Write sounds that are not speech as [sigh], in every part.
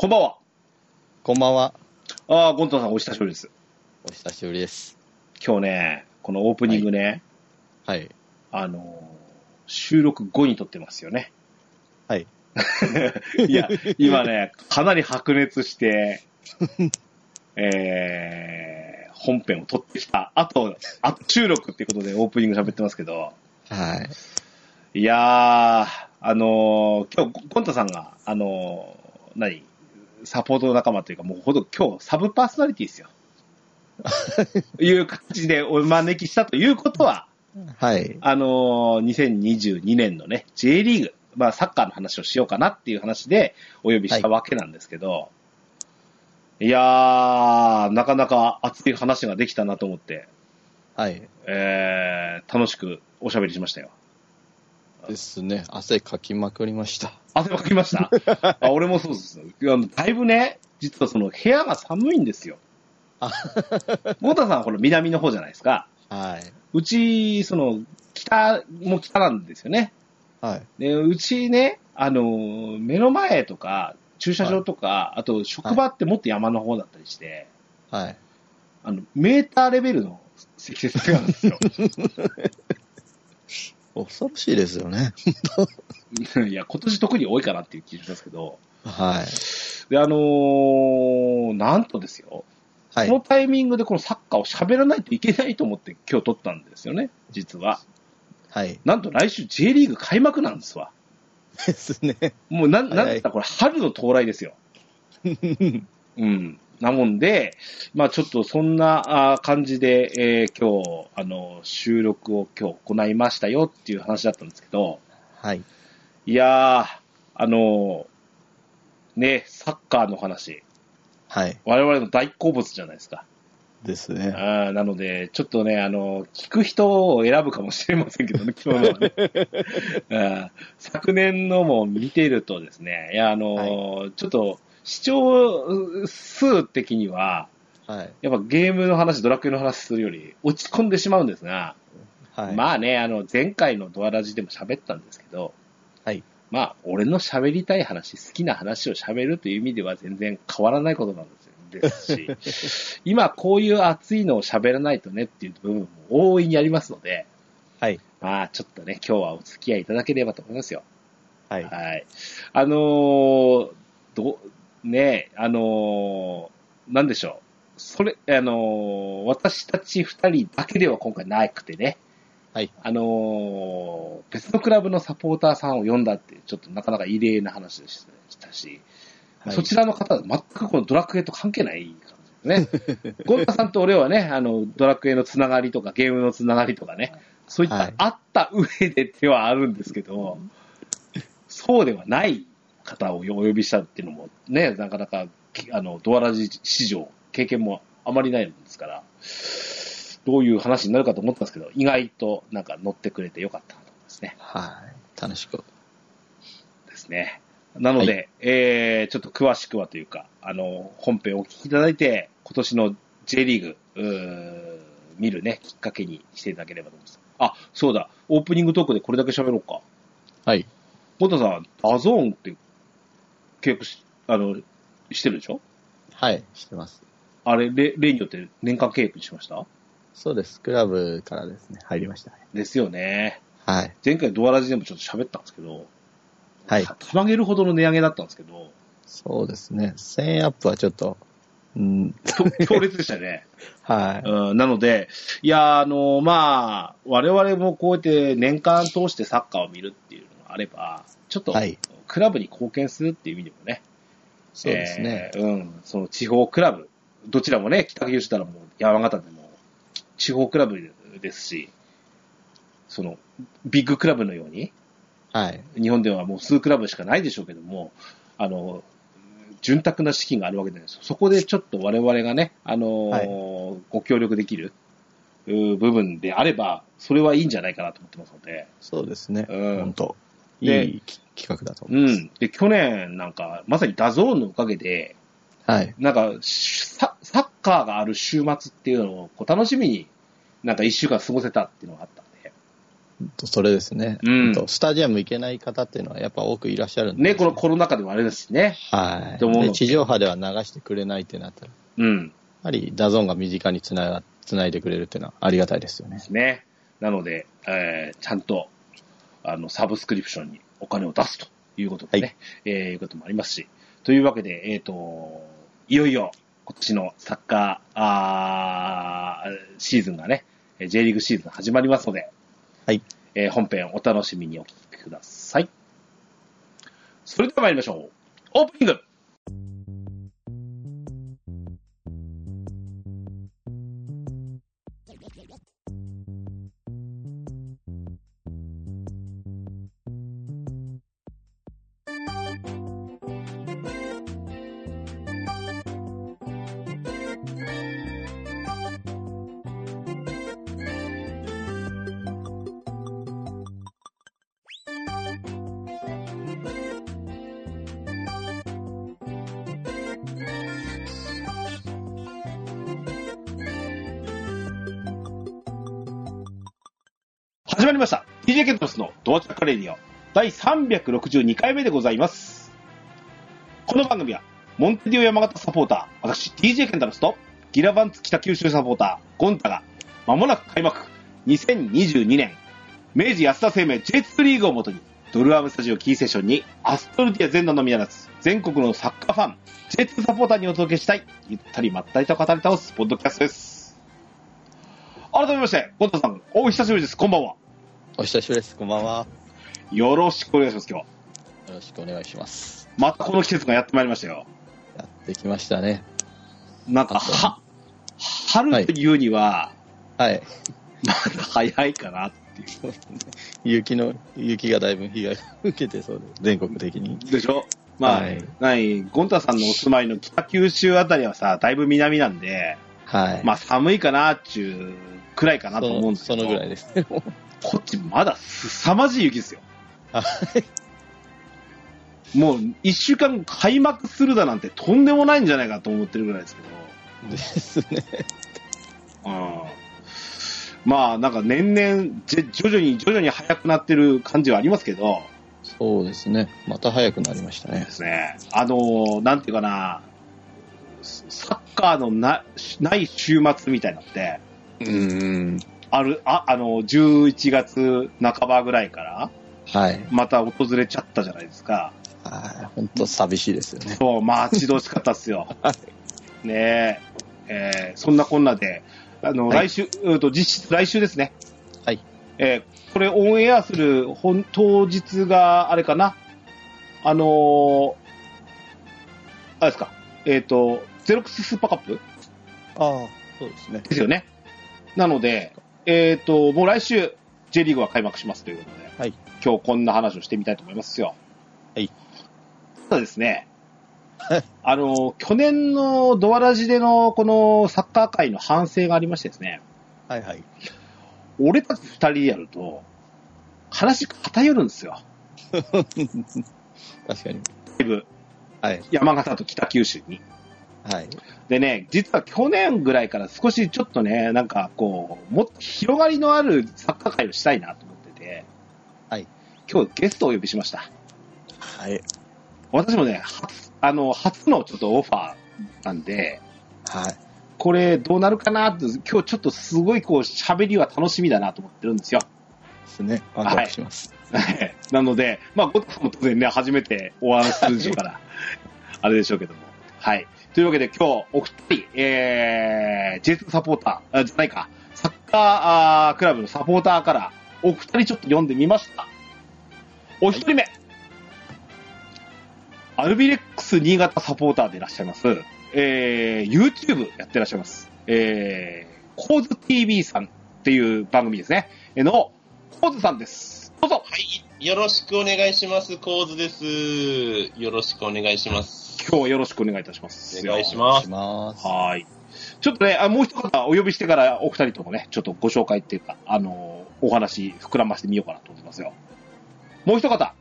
こんばんは。こんばんは。ああ、ゴントさんお久しぶりです。お久しぶりです。今日ね、このオープニングね、はい。あのー収録後に撮ってますよね。はい。[laughs] いや、今ね、かなり白熱して、[laughs] えー、本編を撮ってきた後、後収録っていうことでオープニング喋ってますけど、はい。いやー、あのー今日、ゴンタさんが、あのー何？サポート仲間というか、もうほど今日サブパーソナリティですよ。[laughs] いう感じでお招きしたということは、はい。あのー2022年のね、J リーグ、まあサッカーの話をしようかなっていう話でお呼びしたわけなんですけど、い、やー、なかなか熱い話ができたなと思って、はい。えー、楽しくおしゃべりしましたよ。ですね。汗かきまくりました。汗かきました？[laughs] あ俺もそうです。あのだいぶね、実はその部屋が寒いんですよ。あモータさんはこの南の方じゃないですか。はい。うち、その、北も北なんですよね。はい。で、うちね、あの、目の前とか、駐車場とか、あと職場ってもっと山の方だったりして、はい。あの、メーターレベルの積雪があるんですよ。[laughs] 恐ろしいですよね。[laughs] いや、今年特に多いかなっていう気がしますけど、はい。で、あのーなんとですよ、はいこ。のタイミングでこのサッカーを喋らないといけないと思って今日撮ったんですよね、実は。はい。なんと来週 J リーグ開幕なんですわ。ですね。もうなん、はいなんだったらこれ春の到来ですよ。[laughs] うん。なもんで、まあちょっとそんな感じで、えー今日、あの、収録を今日行いましたよっていう話だったんですけど、はい。いやー、あのね、サッカーの話、はい。我々の大好物じゃないですか。ですね。あーなので、ちょっとね、あの、聞く人を選ぶかもしれませんけどね、[laughs] 今日のはね。昨年のも見てるとですね、いや、あの、ちょっと、視聴数的には、はい。やっぱゲームの話、ドラクエの話するより落ち込んでしまうんですが、はい。まあね、あの、前回のドアラジでも喋ったんですけど、はい。まあ、俺の喋りたい話、好きな話を喋るという意味では全然変わらないことなんですよ。ですし、[laughs] 今こういう熱いのを喋らないとねっていう部分も大いにありますので、はい。まあちょっとね、今日はお付き合いいただければと思いますよ。はい。はい。あのーど、ねあのーなんでしょう。それ、あのー私たち二人だけでは今回なくてね、はい。あのー別のクラブのサポーターさんを呼んだってちょっとなかなか異例な話でしたし、はいそちらの方は全くこのドラクエと関係ない感じですね。[laughs] ゴンタさんと俺はね、あの、ドラクエのつながりとか、ゲームのつながりとかね、そういっはいたあった上でではあるんですけど、そうではない方をお呼びしたっていうのもね、なかなか、きあの、ドアラジ史上、経験もあまりないもんですから、どういう話になるかと思ったんですけど、意外となんか乗ってくれてよかったなと思いますね。はい。楽しく。ですね。なので、はえー、ちょっと詳しくはというか、あの、本編をお聞きいただいて、今年の J リーグ、うー見るね、きっかけにしていただければと思います。あ、そうだ、オープニングトークでこれだけ喋ろうか。はい。モトさん、 DAZN って契約し、あの、してるでしょ？はい。してます。あれ、例例によって年間契約にしました？そうです。クラブからですね、入りましたね。ですよね。はい。前回ドアラジでもちょっと喋ったんですけど、はいたたまげるほどの値上げだったんですけど、そうですね。1000円アップはちょっと、うん。と強烈でしたよね。[laughs] はい。うん、なので、いや、あの、まあ、我々もこうやって年間通してサッカーを見るっていうのがあれば、ちょっと、はいクラブに貢献するっていう意味でもね、そうですね。えーうん、その地方クラブ、どちらもね、北九州ならもう山形でも地方クラブですし、その、ビッグクラブのように、はい。日本ではもう数クラブしかないでしょうけども、あの、潤沢な資金があるわけです。そこでちょっと我々がね、あのーはいご協力できる部分であれば、それはいいんじゃないかなと思ってますので、そうですね。うん本当いでいき企画だと思いうます。ん。で、去年なんか、まさに DAZN のおかげで、はい。なんか、ササッカーがある週末っていうのをこう楽しみになんか一週間過ごせたっていうのがあったんで、それですね。うんとスタジアム行けない方っていうのはやっぱ多くいらっしゃるんでね、このコロナ禍でもあれですしね。はい。と思う地上波では流してくれないってなったら、やうん。はり DAZN が身近につなが、つないでくれるっていうのはありがたいですよねで。すね。なので、えーちゃんと、あの、サブスクリプションにお金を出すということでね、えーいうこともありますし、というわけで、えっ、と、いよいよ今年のサッカー、あーシーズンがね、えー J リーグシーズン始まりますので、はい。えー本編お楽しみにお聞きください。それでは参りましょう。オープニングカレディオ第362回目でございます。この番組は、モンテディオ山形サポーター、私 DJ ケンタロスと、ギラバンツ北九州サポーター、ゴンタが、まもなく開幕、2022年、明治安田生命 J2 リーグをもとに、ドルアームスタジオキーセッションに、アストルティア全土のみならず、全国のサッカーファン、J2 サポーターにお届けしたい、ゆったりまったりと語り倒すポッドキャストです。改めまして、ゴンタさん、お久しぶりです。こんばんは。お久しぶりです。こんばんは。よろしくお願いします、今日は。よろしくお願いします。またこの季節がやってまいりましたよ。やってきましたね。なんか、は、春というには、はい。まだ早いかなっていう。[laughs] 雪の、雪がだいぶ被害を受けてそうです。全国的に。でしょ？まあ、はいない、ゴンタさんのお住まいの北九州あたりはさ、だいぶ南なんで、はい。まあ寒いかなっちゅうくらいかなと思うんですけど、そのぐらいです。こっちまだ凄まじい雪ですよ。はい。もう一週間開幕するだなんてとんでもないんじゃないかと思ってるぐらいですけど、ですね。うんまあなんか年々じ徐々に徐々に早くなってる感じはありますけど、そうですね。また早くなりましたねで。すね。あのーなんていうかな、サッカーのなない週末みたいなのって、うん。ある、あ、あの、11月半ばぐらいから、はい。また訪れちゃったじゃないですか。はい。本当寂しいですよね。そう、待ち遠しかったっすよ。[laughs] ねえ、えーそんなこんなで、あの、はい来週、うんと、実質来週ですね。はい。えーこれオンエアする本当日が、あれかな。あのーあれですか。えっ、と、ゼロックススーパーカップ？ああ、そうですね。ですよね。なので、えっ、と、もう来週、J リーグは開幕しますということで、はい。今日こんな話をしてみたいと思いますよ。はい。ただですね、あの、去年のドアラジでのこのサッカー界の反省がありましてですね、はいはい。俺たち二人でやると、話が偏るんですよ。[laughs] 確かに。はい。山形と北九州に。はい。でね、実は去年ぐらいから少しちょっとね、なんかこう、もっと広がりのあるサッカー界をしたいなと。今日ゲストをお呼びしました。はい。私もね、初、あの、初のちょっとオファーなんで、はい。これどうなるかなって、今日ちょっとすごいこう喋りは楽しみだなと思ってるんですよ。ですね。ワクワクします。[laughs] なので、まあ、ゴッタさんも当然ね、初めてお会いするでしょうから、[laughs] あれでしょうけども。はい。というわけで今日、お二人、えー、J2 サポーター、あじゃないか、サッカーあークラブのサポーターから、お二人ちょっと読んでみました。お一人目、アルビレックス新潟サポーターでいらっしゃいます、えー、YouTube やってらっしゃいます、えー、コーズ TV さんっていう番組ですね、えの、コーズさんです。どうぞ。はい。よろしくお願いします。コーズです。よろしくお願いします。今日はよろしくお願いいたします。お願いしお願いします。ます。はい。ちょっとね、あもう一方お呼びしてからお二人ともね、ちょっとご紹介っていうか、あのーお話膨らましてみようかなと思いますよ。もう一方、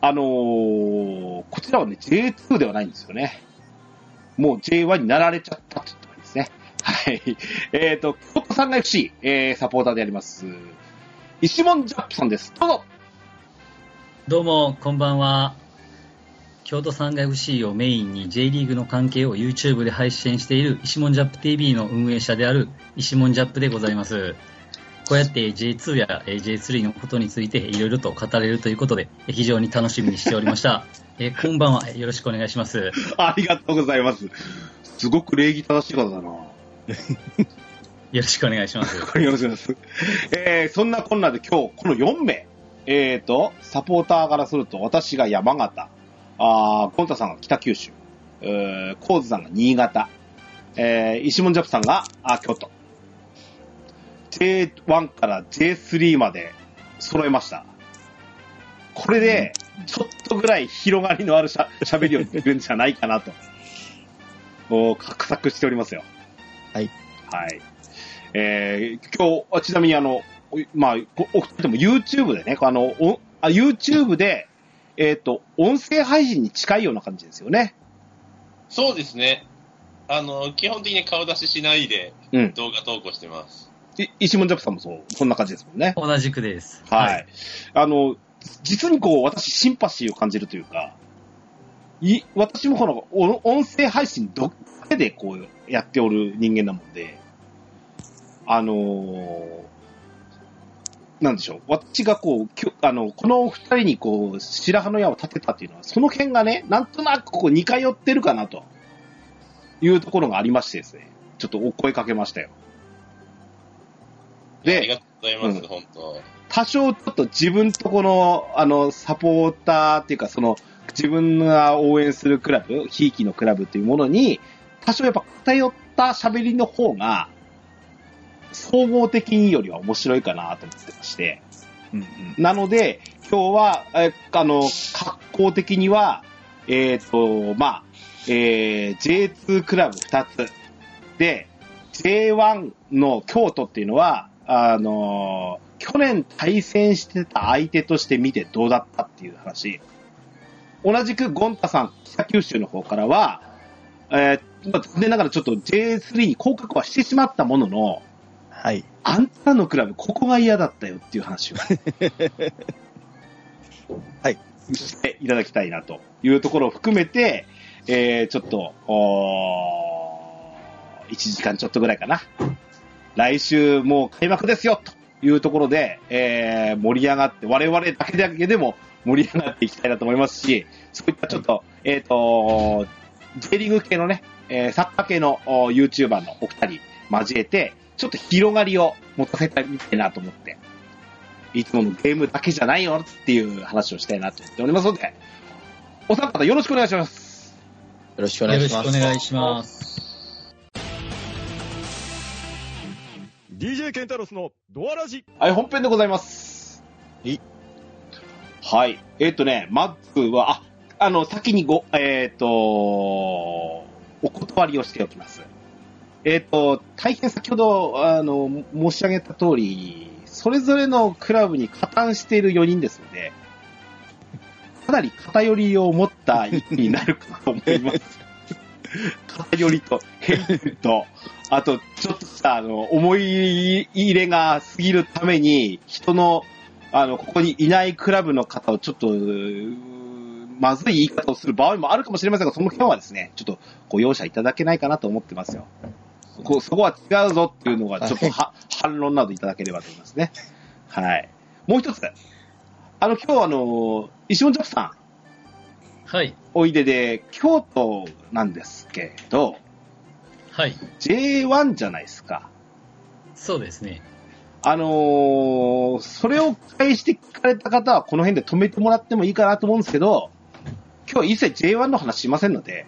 あのーこちらはね、J2 ではないんですよね。もう J1 になられちゃったって言ってもいいですね。はい。えっ、と、京都産が FC、えー、サポーターであります、石門ジャップさんです。どうぞどうも、こんばんは。京都産が FC をメインに J リーグの関係を YouTube で配信している石門ジャップ TV の運営者である石門ジャップでございます。こうやって J2 やえー J3 のことについていろいろと語れるということでえー非常に楽しみにしておりました。[laughs] えーこんばんは。えーよろしくお願いします。[laughs] ありがとうございます。すごく礼儀正しい方だな。[laughs] よろしくお願いします。よろしくお願いします。えー、そんなこんなで今日、この4名、えーと、サポーターからすると、私が山形、あーゴンタさんが北九州、えー、コーズさんが新潟、えー、石門ジャップさんが、あ、京都。J1 から J3 まで揃えました。これで、ちょっとぐらい広がりのあるしゃ [laughs] 喋りをできるんじゃないかなと、お画策しておりますよ。はい。はい。えー、今日、あちなみにあの、おまあ、おお二人とも YouTube でね、あの、おあ YouTube で、えっ、と、音声配信に近いような感じですよね。そうですね。あの、基本的に顔出ししないでうん。動画投稿してます。い石門ジャップさんもそう、そんな感じですもんね。同じくです。はい。。あの、実にこう、私、シンパシーを感じるというか、い、私もこの、お音声配信どっけでこう、やっておる人間なもんで、あのーなんでしょう。私がこう、きょあの、この二人にこう、白羽の矢を立てたっていうのは、その辺がね、なんとなくこう、似通ってるかなと、いうところがありましてですね、ちょっとお声かけましたよ。で、ありがとうございます、うん本当。多少ちょっと自分とこの、あの、サポーターっていうか、その、自分が応援するクラブ、ひいきのクラブっていうものに、多少やっぱ偏った喋りの方が、総合的によりは面白いかなと思ってまして。うんうん。なので、今日は、えあの、格好的には、えっ、と、まあ、えー J2 クラブ2つ。で、J1 の京都っていうのは、あの去年対戦してた相手として見てどうだったっていう話。同じくゴンタさん、北九州の方からは、えー、まあ残念ながらちょっと J3 に降格はしてしまったものの、はい。あんたのクラブ、ここが嫌だったよっていう話を。[laughs] はい。していただきたいなというところを含めて、えー、ちょっと、おー1時間ちょっとぐらいかな。来週もう開幕ですよというところで、えー、盛り上がって、我々だけだけでも盛り上がっていきたいなと思いますし、そういったちょっと、えっ、と、J リーグ系のね、えーサッカー系のお YouTuber のお二人交えて、ちょっと広がりを持たせたいなと思って、いつものゲームだけじゃないよっていう話をしたいなと思っておりますので、お三方よろしくお願いします。よろしくおよろし願いします。くお願いします。DJ ケンタロスのドアラジはい、本編でございます。いはい。えっ、とね、まずは、あ、あの、先にご、えっ、と、お断りをしておきます。えっ、と、大変先ほど、あの、申し上げた通り、それぞれのクラブに加担している4人ですので、かなり偏りを持った意味になるかと思います。偏りと、偏見と、あと、ちょっとさ、あの、思い入れが過ぎるために、人の、あの、ここにいないクラブの方をちょっと、まずい言い方をする場合もあるかもしれませんが、その辺はですね、ちょっとご容赦いただけないかなと思ってますよ。こそこは違うぞっていうのが、ちょっとは反論などいただければと思いますね。はい。もう一つ。あの、今日あの、石本ジャップさん、はい。おいでで、京都なんですけど、はい。J1 じゃないですか。そうですね。あのーそれを返して聞かれた方はこの辺で止めてもらってもいいかなと思うんですけど、今日は一切 J1 の話しませんので、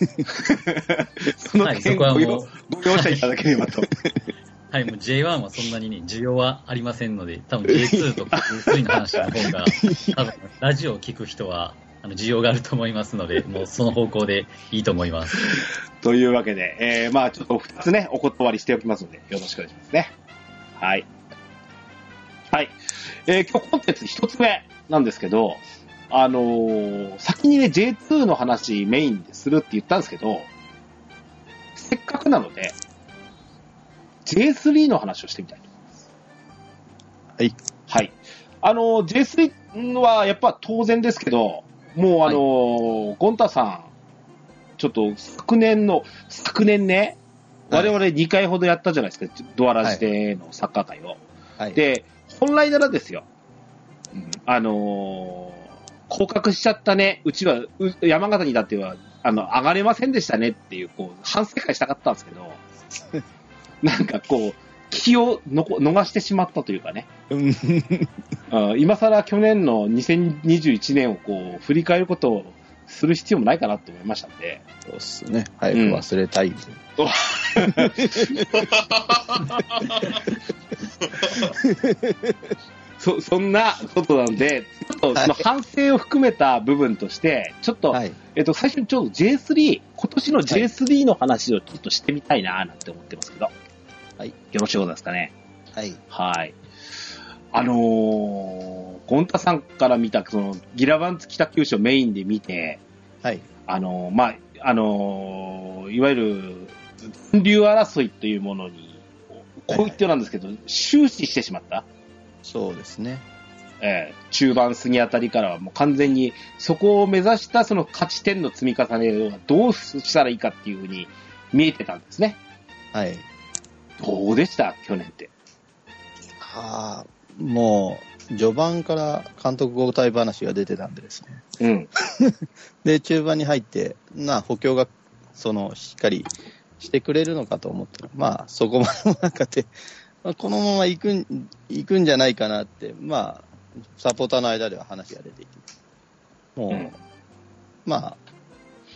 [laughs] そのはい、そ点ごはもう、ご容赦いただければと。[laughs] はい、もう J1 はそんなにね、需要はありませんので、多分 J2 とか J3 の話の方が、[laughs] 多分ラジオを聞く人は、あの、需要があると思いますので、[laughs] もうその方向でいいと思います。というわけで、えー、まあちょっと二つね、お断りしておきますので、よろしくお願いしますね。はい。はい。えー、今日コンテンツ一つ目なんですけど、あのー先にね、J2 の話メインでするって言ったんですけど、せっかくなので、J3 の話をしてみたいと思います。はい。はあの、J3 はやっぱ当然ですけど、もうあの、ゴンタさん、ちょっと昨年の、昨年ね、はい。我々2回ほどやったじゃないですか、ドアラジでのサッカー界を。はい。で、本来ならですよ、あのー降格しちゃったね、うちは、う山形にだっては、あの、上がれませんでしたねっていう、こう、反省会したかったんですけど、[laughs] なんかこう、気を逃してしまったというかね、うんうん今更去年の2021年をこう、振り返ることをする必要もないかなと思いましたんで、そうっすね。早く忘れたい。そ、[laughs] そんなことなんで、ちょっとその反省を含めた部分として、ちょっと、はい。えっと、最初にちょうど J3、今年の J3 の話をちょっとしてみたいななんて思ってますけど。はい。よろしいことですかね。はい。はい。あのー、ゴンタさんから見た、その、ギラバンツ北九州をメインで見て、はい。あのー、まあ、あのーいわゆる、残留争いというものに、こう言ってなんですけど、終始してしまった？そうですね。えー中盤過ぎあたりからはもう完全にそこを目指したその勝ち点の積み重ねをどうしたらいいかっていうふうに見えてたんですね。はい。どうでした？去年って。ああ、もう、序盤から監督交代話が出てたんでですね。うん。[laughs] で、中盤に入って、な、補強が、その、しっかりしてくれるのかと思ったら、まあ、そこまでもなかって、[laughs] まあ、このまま行くん、行くんじゃないかなって、まあ、サポーターの間では話が出ていて、もう、うんまあ、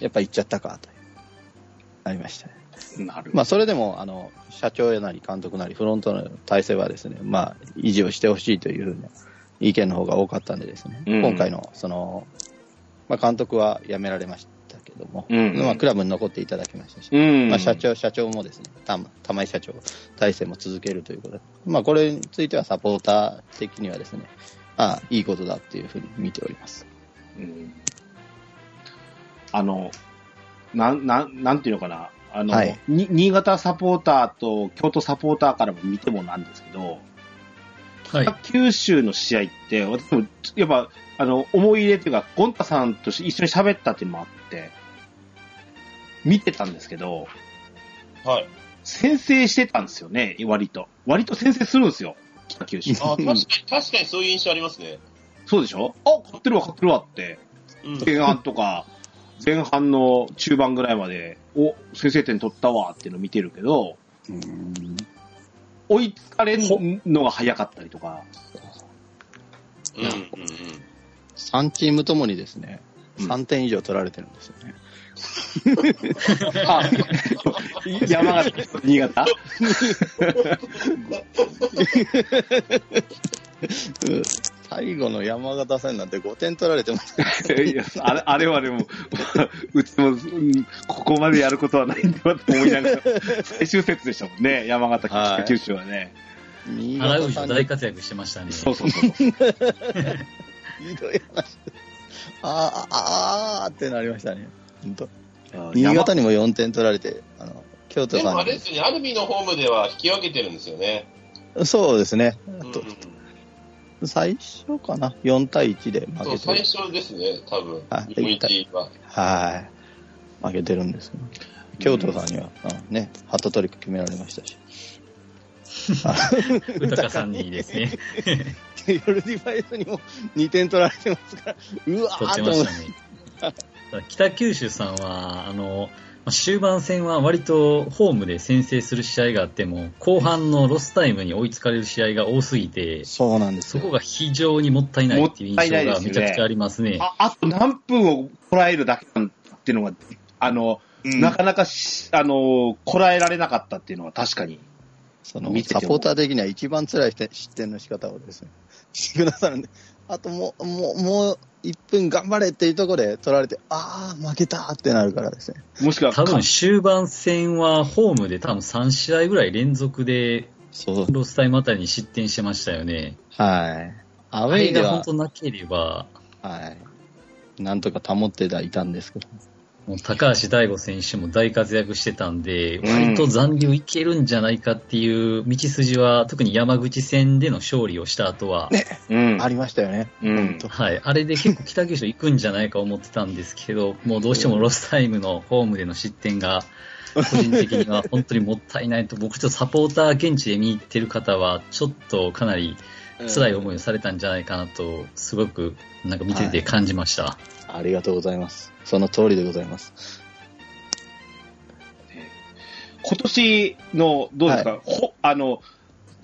やっぱ行っちゃったか、と、なりましたね。なるまあ、それでも、あの、社長やなり監督なり、フロントの体制はですね、まあ、維持をしてほしいというふうな意見の方が多かったんでですね、うん今回の、その、まあ、監督は辞められましたけども、うんまあ、クラブに残っていただきましたし、うん。まあ、社長、社長もですね、た玉井社長体制も続けるということで、まあ、これについてはサポーター的にはですね、ああ、いいことだっていうふうに見ております。うんあの、なん、なん、なんていうのかな。あの、はいに新潟サポーターと京都サポーターからも見てもなんですけど、はい。九州の試合って、私も、やっぱ、あの、思い入れっていうか、ゴンタさんと一緒に喋ったっていうのもあって、見てたんですけど、はい。先制してたんですよね、割と。割と先制するんですよ、北九州。あ確かに、確かにそういう印象ありますね。そうでしょ？あ、勝ってるわ、勝ってるわって。うん。前半とか、前半の中盤ぐらいまで、お、先制点取ったわっていうのを見てるけど、追いつかれるのが早かったりとか、うん、うん、うん。3チームともにですね、うん3点以上取られてるんですよね。あ、山形、新潟？う [laughs] ん最後の山形戦なんて5点取られてます。[laughs] いやあれあれはでも、[laughs] うちも、うんここまでやることはないんだなと思いながら、最終節でしたもんね、[laughs] 山形、はい北九州はね。新原潟さんに口大活躍してましたね。そうそうそう。ひどい話。あーあってなりましたね。本当。新潟にも4点取られて、あの、京都でもさんにあれですよね、アルビのホームでは引き分けてるんですよね。そうですね。うんうん最初かな ?4 対1で負けてる。最初ですね、多分。はい日本一は。はい。負けてるんですよ。京都さんには、うんね、ハットトリック決められましたし。[laughs] 豊さんにですね、[laughs] ヨルディ・バイスにも2点取られてますから、うわ取ってーと思っまして [laughs] 北九州さんは、あの、まあ終盤戦は割とホームで先制する試合があっても、後半のロスタイムに追いつかれる試合が多すぎて、そうなんですよ。そこが非常にもったいないっていう印象もったいないですよねめちゃくちゃありますね。ああと何分をこらえるだけなんっていうのが、あの、うんなかなかし、あの、こらえられなかったっていうのは確かに。その見ててもサポーター的には一番辛い失点の仕方をですね、してくださるんで、あともう、もう、もう1分頑張れっていうところで取られて、ああ、負けたってなるからですね。もしくは、多分か終盤戦はホームで多分3試合ぐらい連続でそう。ロスタイムあたりに失点してましたよね。はい。アウェイでは本、当なければ、はい。なんとか保ってはいたんですけど、もう高橋大吾選手も大活躍してたんで、うん。割と残留いけるんじゃないかっていう道筋は、特に山口戦での勝利をした後は、うん。ありましたよね。うん。はい、あれで結構北九州行くんじゃないか思ってたんですけど、もうどうしてもロスタイムのホームでの失点が、個人的には本当にもったいないと、僕ちょっとサポーター現地で見に行ってる方は、ちょっとかなり辛い思いをされたんじゃないかなと、すごくなんか見てて感じました。ありがとうございます。その通りでございます。今年の、どうですか、ほあの、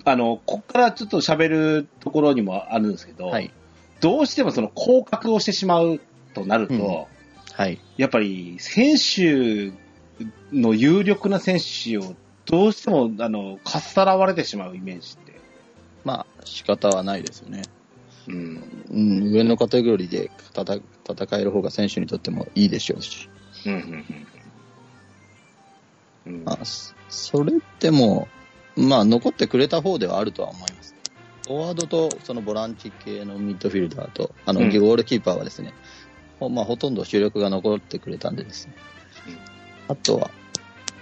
あの、こっからちょっと喋るところにもあるんですけど、はい。どうしてもその降格をしてしまうとなると、うんはい。やっぱり選手の有力な選手をどうしても、あの、かっさらわれてしまうイメージって。まあ、仕方はないですよね。うん。うん、上のカテゴリーで戦戦える方が選手にとってもいいでしょうし。うん。うん。うん。まあ、そそれでも、まあ、残ってくれた方ではあるとは思います。フォワードとそのボランチ系のミッドフィルダーと、あの、うんゴールキーパーはですね、ほまあ、ほとんど主力が残ってくれたんでですね。あとは、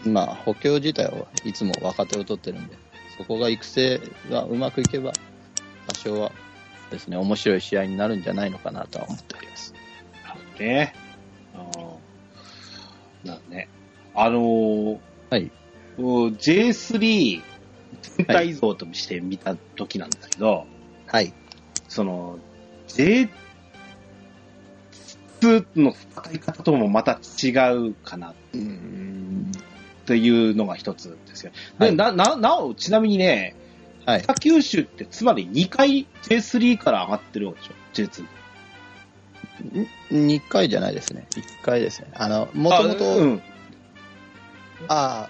まあ、補強自体はいつも若手を取ってるんで、そこが育成がうまくいけば、多少はですね、面白い試合になるんじゃないのかなとは思っております。なるほどね。あーなるほどね。あのーはい。うん J3 全体像として見た時なんですけど、はい。その、J2 の戦い方ともまた違うかなうん。というのが一つですよ。で、はいな、な、なお、ちなみにね、はい。北九州ってつまり2回 J3 から上がってるわけでしょ ?J2。2回じゃないですね。1回ですね。あの、もともあうと、ん。ああ、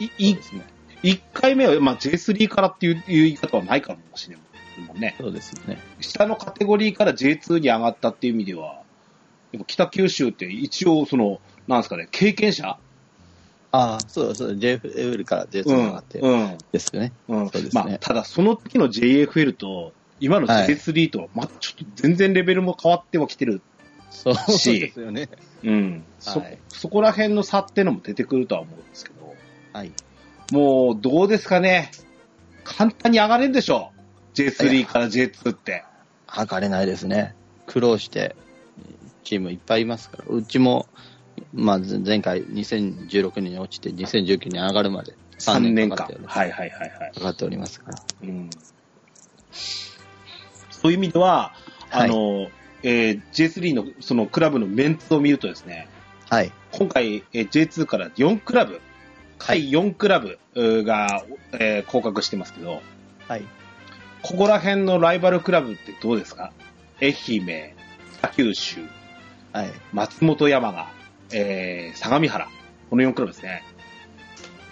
い、そういですね。1回目は、まあ、J3 からっていういう言い方はないかもしれないもんね。そうですね。下のカテゴリーから J2 に上がったっていう意味では、でも北九州って一応その、なんですかね、経験者ああ、そうそう、JFL から J2 に上がってうん。ですよね。うん。そうですねまあ、ただその時の JFL と、今のはい J3 と、またちょっと全然レベルも変わってはきてる。そうしですよね。うん。そ、はいそこら辺の差ってのも出てくるとは思うんですけど、はい。もう、どうですかね。簡単に上がれんでしょ ?J3 から J2 って。上がれないですね。苦労して、チームいっぱいいますから。うちも、まあ、前回2016年に落ちて、2019年に上がるまで3 3年かかって。はいはいはいはい。かかっておりますから。うんそういう意味では、あの、えー J3 のそのクラブのメンツを見るとですね、はい。今回、えー J2 から4クラブ、下位4クラブが、えー降格してますけど、はい。ここら辺のライバルクラブってどうですか？愛媛、北九州、はい。松本山が、えー相模原、この4クラブですね。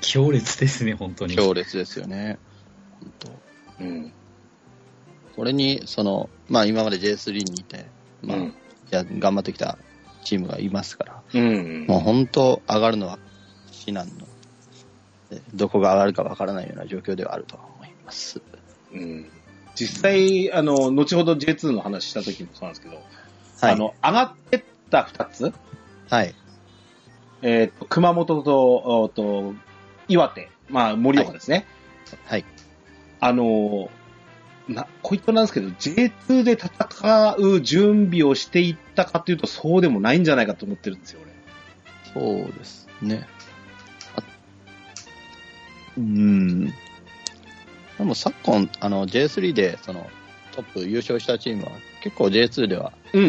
強烈ですね、本当に。強烈ですよね。本当うん。これに、その、まあ今まで J3 にいて、まあ、うんや頑張ってきたチームがいますから、うん。もう本当上がるのは至難の、でどこが上がるかわからないような状況ではあるとは思います。うん実際、あの、後ほど J2 の話した時もそうなんですけど、はい。あの、上がってった2つ、はい。えーと、熊本と、おと、岩手、まあ、盛岡ですね。はい。あの、な、こういったなんですけど、J2 で戦う準備をしていったかというと、そうでもないんじゃないかと思ってるんですよ、俺。そうですね。あうーん。でも昨今、あの、J3 で、その、トップ優勝したチームは、結構 J2 では、うんう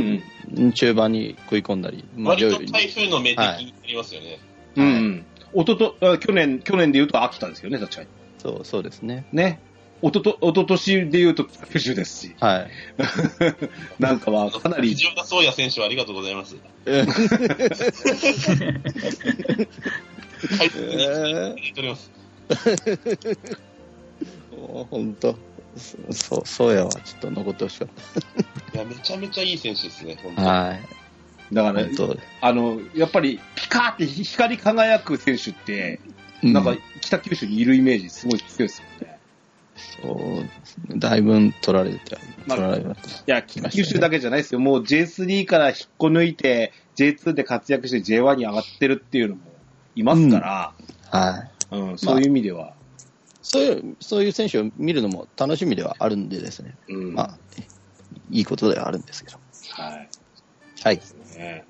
ん中盤に食い込んだり、まあ、割と台風の目的になりますよね。うん。うんうん。おとと、あ去年、去年で言うと秋田ですよね、確かに。そう、そうですね。ね。おとと、おととしで言うと九州ですし。はい。[laughs] なんかはかなり、藤岡宗也選手はありがとうございます。台風に来ております。[laughs] 本当そう、そうやわ。ちょっと残ってほしかっいや、めちゃめちゃいい選手ですね、本当。はい。だから、本当あの、やっぱり、ピカーって光り輝く選手って、うなんか、北九州にいるイメージすごい強いですよね。そう、だいぶ取られて、まあ取られました。いや、九州だけじゃないですよ。もう J3 から引っこ抜いて、J2 で活躍して J1 に上がってるっていうのもいますから、はい。うんそういう意味では。そういう、そういう選手を見るのも楽しみではあるんでですね。うんまあ、いいことではあるんですけど。はい。はい。ね。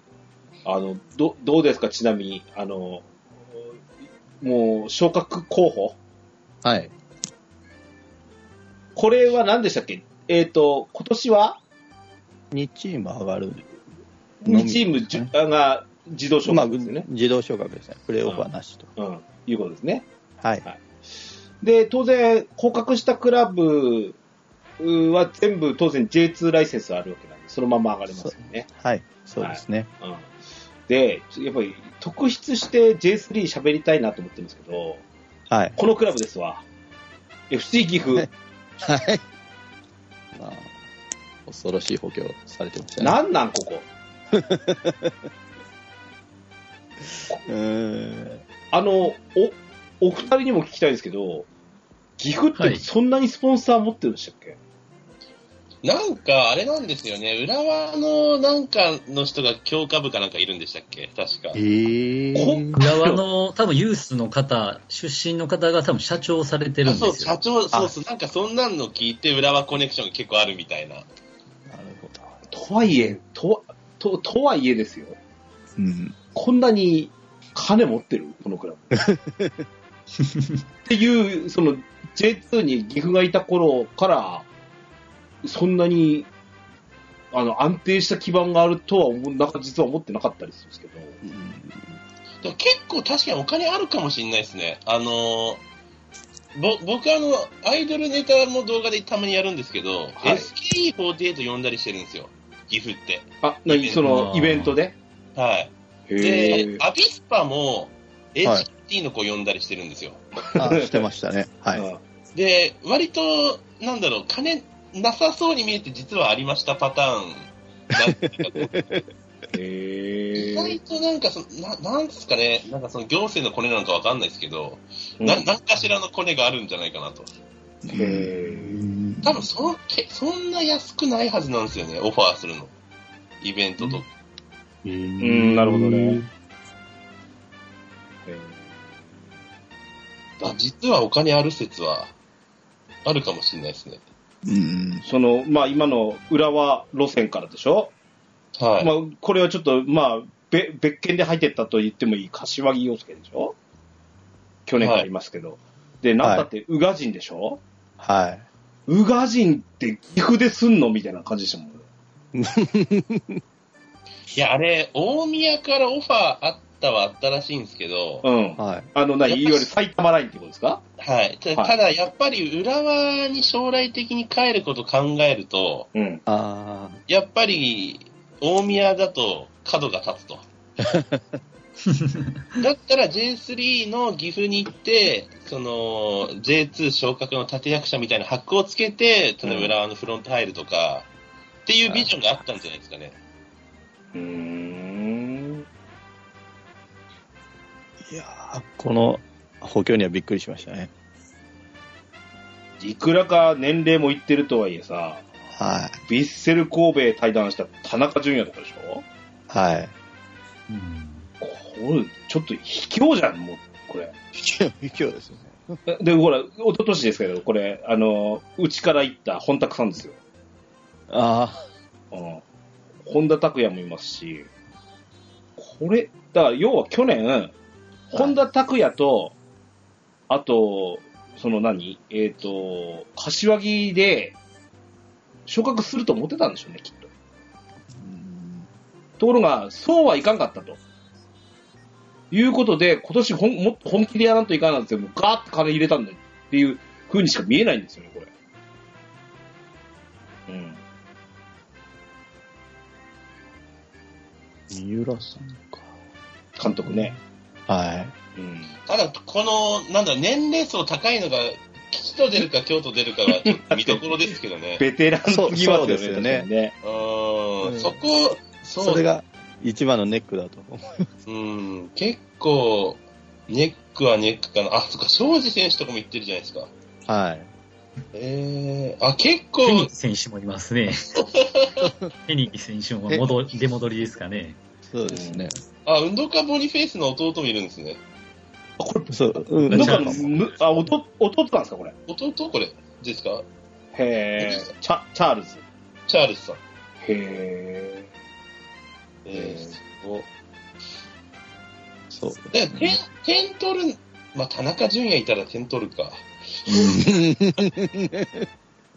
あの、ど、どうですか？ちなみに、あの、もう、昇格候補？はい。これは何でしたっけ？えっ、と、今年は？2チーム上がる。2チームじゅが自動昇まあ、格ですよね。自動昇格ですね。プレーオフはなしと。うん。いうことですね。はい。で、当然、降格したクラブは全部当然 J2 ライセンスあるわけなんで、そのまま上がれますよね。はい。そうですね。うん。で、やっぱり特筆して J3 喋りたいなと思ってるんですけど、はい。このクラブですわ。FC 岐阜。はい [laughs] まあ、恐ろしい補強されてましたね。なんなんここ。[laughs] うーん。あの、お、お二人にも聞きたいんですけど、岐阜ってはいそんなにスポンサー持ってるんでしたっけ、なんか、あれなんですよね。浦和のなんかの人が強化部かなんかいるんでしたっけ？確かえ。ー。こ浦和の多分ユースの方、出身の方が多分社長をされてるあそう、んですよ。社長、そうそう、なんかそんなんの聞いて浦和コネクションが結構あるみたいな。なるほど。とはいえ、と、と、とはいえですよ。うん。こんなに金持ってる？このクラブ。[laughs] っていう、その J2 に岐阜がいた頃から、そんなに、あの、安定した基盤があるとは思う、なんか実は思ってなかったりするんですけど。でも結構確かにお金あるかもしれないですね。あのーぼ僕あの、アイドルネタも動画でたまにやるんですけど、はい SKE48 呼んだりしてるんですよ。岐阜って。あ、何？その、イベントで？はい。へでー、アビスパもはい HT の子呼んだりしてるんですよ。あ、してましたね。はい。うんで、割と、なんだろう、金なさそうに見えて実はありましたパターンなんていうかへ意外となんかそな、なんですかね、なんかその行政のコネなのかわかんないですけど、ーな何かしらのコネがあるんじゃないかなと。へー多分そのけ、そんな安くないはずなんですよね、オファーするの。イベントと。ううん、なるほどね。あ実はお金ある説は、あるかもしれないですね。うん。その、まあ今の浦和路線からでしょ？はい。まあ、これはちょっと、まあ、べ別件で入ってったと言ってもいい柏木陽介でしょ？去年からいますけど。で、なんだって、宇賀神でしょ？はい。宇賀神って岐阜ですんの？みたいな感じでしたもん。[laughs] いや、あれ、大宮からオファーあったはあったらしいんですけど、うん。はい。あの、ないわゆる埼玉ラインってことですか？はい。ただ、やっぱり浦和に将来的に帰ることを考えると、うん。あやっぱり大宮だと角が立つと。[laughs] だったら J3 の岐阜に行って、その J2 昇格の立役者みたいな箔をつけて、その浦和のフロント入るとか、っていうビジョンがあったんじゃないですかね。うーん。いやーこの補強にはびっくりしましたね。いくらか年齢もいってるとはいえさ、はヴィッセル神戸へ対談した田中純也とかでしょ？い。はい。うんこれ、ちょっと卑怯じゃん、もう、これ。今日ですよね。[laughs] で、ほら、一昨年ですけど、これ、あの、うちから行った本拓さんですよ。あうん。本田拓也もいますし、これ、だから要は去年、本田拓也と、あと、その何？えっ、と、柏木で、昇格すると思ってたんでしょうね、きっと。ところが、そうはいかんかったと。いうことで、今年ほんも本気でやらんといかんなんですよ。もうガーッと金入れたんだよっていう風にしか見えないんですよね、これ。うん。三浦さんか。監督ね。はうん。ただ、この、なんだ年齢層高いのが、吉と出るか京都出るかがちょっと見どころですけどね。[laughs] ベテランすぎますよね。そうそうですよねね。うんん、そこ、い。そうそれが一番のネックだと思う。うん、結構、ネックはネックかな。あ、そっか、庄司選手とかも言ってるじゃないですか。はい。えー、あ、結構、フェニキ選手もいますね。[laughs] フェニキ選手も戻出戻りですかね。そうですね。あ、運動家ボニフェイスの弟もいるんですね。そう、うん、なんかむあ、弟、弟なんですか、これ。弟？これですか？へえ。チャ、チャールズ。チャールズさん。へえ。えー、すそう。で、点、点取る、まあ、田中淳也いたら点取るか。[laughs]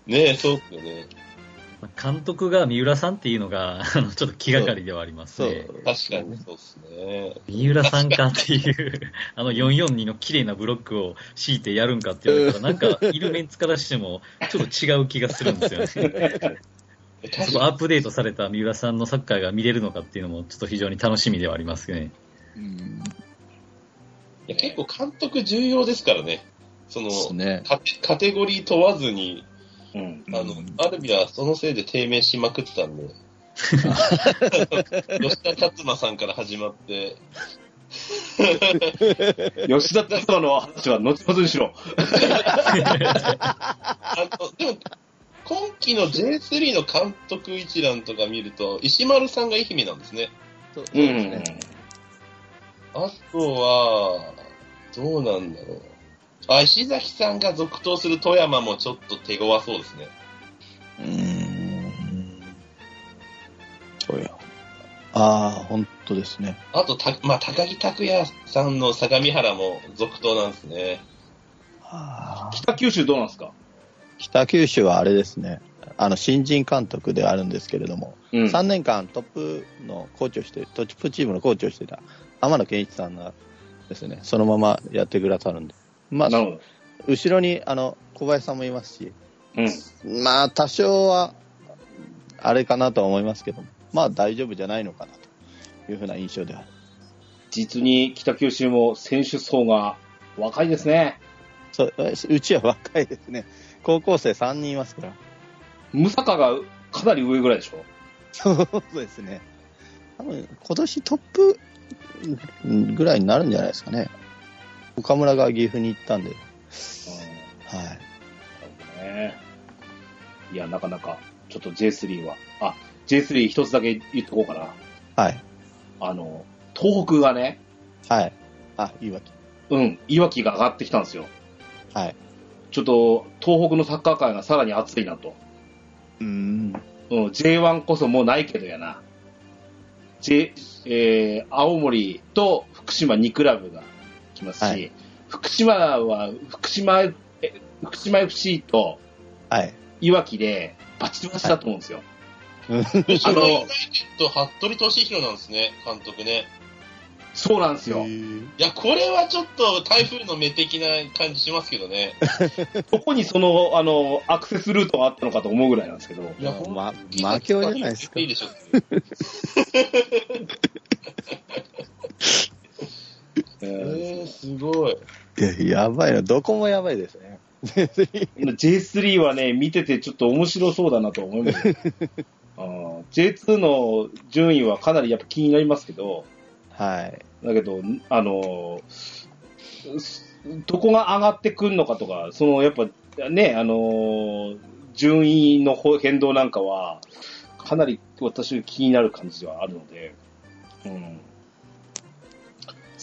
ねえ、そうっすよね。監督が三浦さんっていうのが、あの、ちょっと気がかりではありますそうね。。確かにそうっすね。三浦さんかっていう、[laughs] あの442の綺麗なブロックを敷いてやるんかって言われたら、なんか、いるメンツからしても、ちょっと違う気がするんですよね。[laughs] そこアップデートされた三浦さんのサッカーが見れるのかっていうのも、ちょっと非常に楽しみではありますね。うんいや結構監督重要ですからね。その、ですね。カテゴリー問わずに、うん。あの、アルビはそのせいで低迷しまくってたんで、[laughs] 吉田達馬さんから始まって、吉田達馬の話は後ほどにしろ。[laughs] あのでも、今期の J3 の監督一覧とか見ると、石丸さんが愛媛なんですね。そうそうですね。あとは、どうなんだろう。あ、石崎さんが続投する富山もちょっと手強そうですね。うーん。そうや。ああ、本当ですね。あと、た、まあ、高木拓也さんの相模原も続投なんですね。あー北九州どうなんですか？北九州はあれですね。あの、新人監督ではあるんですけれども、うん3年間トップのコーチをして、トップチームのコーチをしてた天野健一さんがですね、そのままやってくださるんで。まあ。後ろにあの小林さんもいますし、うん。まあ、多少は、あれかなとは思いますけど、まあ大丈夫じゃないのかなというふうな印象ではある。実に北九州も選手層が若いですね。そううちは若いですね。高校生3人いますから。ムサカがかなり上ぐらいでしょ？そうですね。多分、今年トップぐらいになるんじゃないですかね。岡村が岐阜に行ったんで。はい。ね。いや、なかなか、ちょっと J3 は、あ、J3 一つだけ言っとこうかな。はい。あの、東北がね、はい。あ、いいわけ。うん、いわきが上がってきたんですよ。はい。ちょっと、東北のサッカー界がさらに熱いなと。うーん。うん、J1 こそもうないけどやな。J、えー、青森と福島2クラブが来ますし、はい福島は、福島、え福島 FC とはい。いわきでバチバチだと思うんですよ。あの、ユナイテッド、服部俊弘なんですね、監督ね。そうなんですよ。いや、これはちょっと台風の目的な感じしますけどね。[laughs] どこにその、あの、アクセスルートがあったのかと思うぐらいなんですけど。いや、ま、魔境じゃないですかいい。でしょ。ええー、すごい。いや、やばいな。どこもやばいですね。ー J3 はね、見ててちょっと面白そうだなと思いますよ。[laughs] あー J2 の順位はかなりやっぱ気になりますけど、はい。だけど、あのーどこが上がってくるのかとか、そのやっぱね、あのー順位の変動なんかは、かなり私気になる感じではあるので、うん。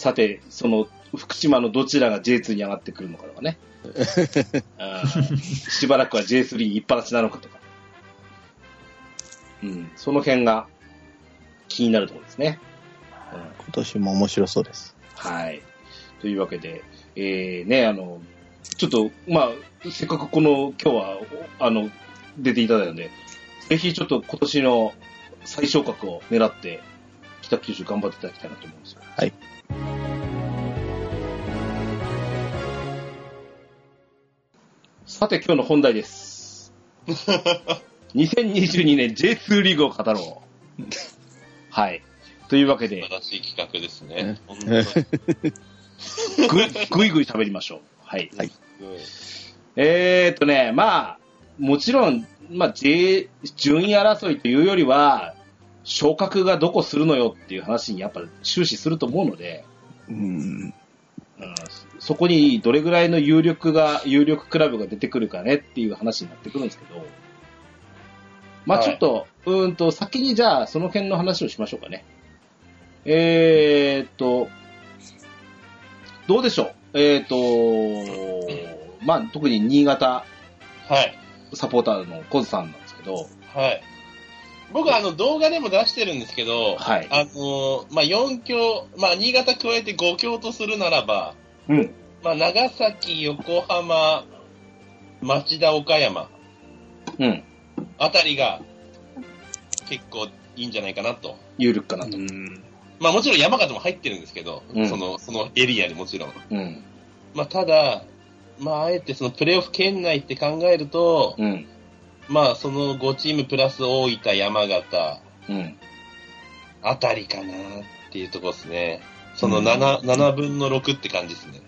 さて、その、福島のどちらが J2 に上がってくるのかとかね。[laughs] しばらくは J3 一発なのかとか。うん、その辺が気になるところですね。うん今年も面白そうです。はい。というわけで、えー、ね、あの、ちょっと、まあ、せっかくこの、今日は、おあの、出ていただいたので、ぜひちょっと今年の最小格を狙って、北九州頑張っていただきたいなと思うんですよ。はい。さて、今日の本題です。[laughs] 2022年 J2 リーグを語ろう。はい。というわけで素晴、らしい企画ですね。ぐいぐいぐい喋りましょう。はい。はい。えーっとね、まあ、もちろん、まあ、J、順位争いというよりは、昇格がどこするのよっていう話にやっぱ終始すると思うので、うん。ううんそこにどれぐらいの有力が、有力クラブが出てくるかねっていう話になってくるんですけど、まあはいちょっと、うーんと、先にじゃあその辺の話をしましょうかね。えーっと、どうでしょう？えーっと、まあ特に新潟はい。サポーターのコズさんなんですけど、はい。僕はあの動画でも出してるんですけど、はいあのまあ、4強、まあ、新潟加えて5強とするならば、うん。まあ、長崎、横浜、町田、岡山うん。あたりが結構いいんじゃないかなと。有力かなと。うん。まあもちろん山形も入ってるんですけど、うんその、そのエリアにもちろん。うん。まあただ、まああえてそのプレーオフ圏内って考えると、うん。まあその5チームプラス大分、山形うん。あたりかなっていうところですね。その 7, 7分の6って感じですね。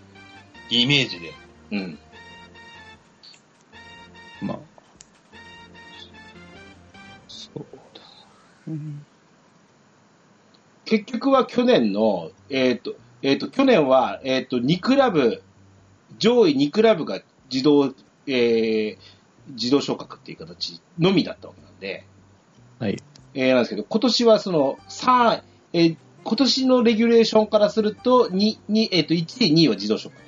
イメージで。うん。まあ。そうだ。うん結局は去年の、えっ、と、えっ、と、去年は、えっ、と、2クラブ、上位2クラブが自動、えー、自動昇格っていう形のみだったわけなんで、はい。えー、なんですけど、今年はその、3、えー今年のレギュレーションからすると、2、2えっ、と、1位、2位は自動昇格。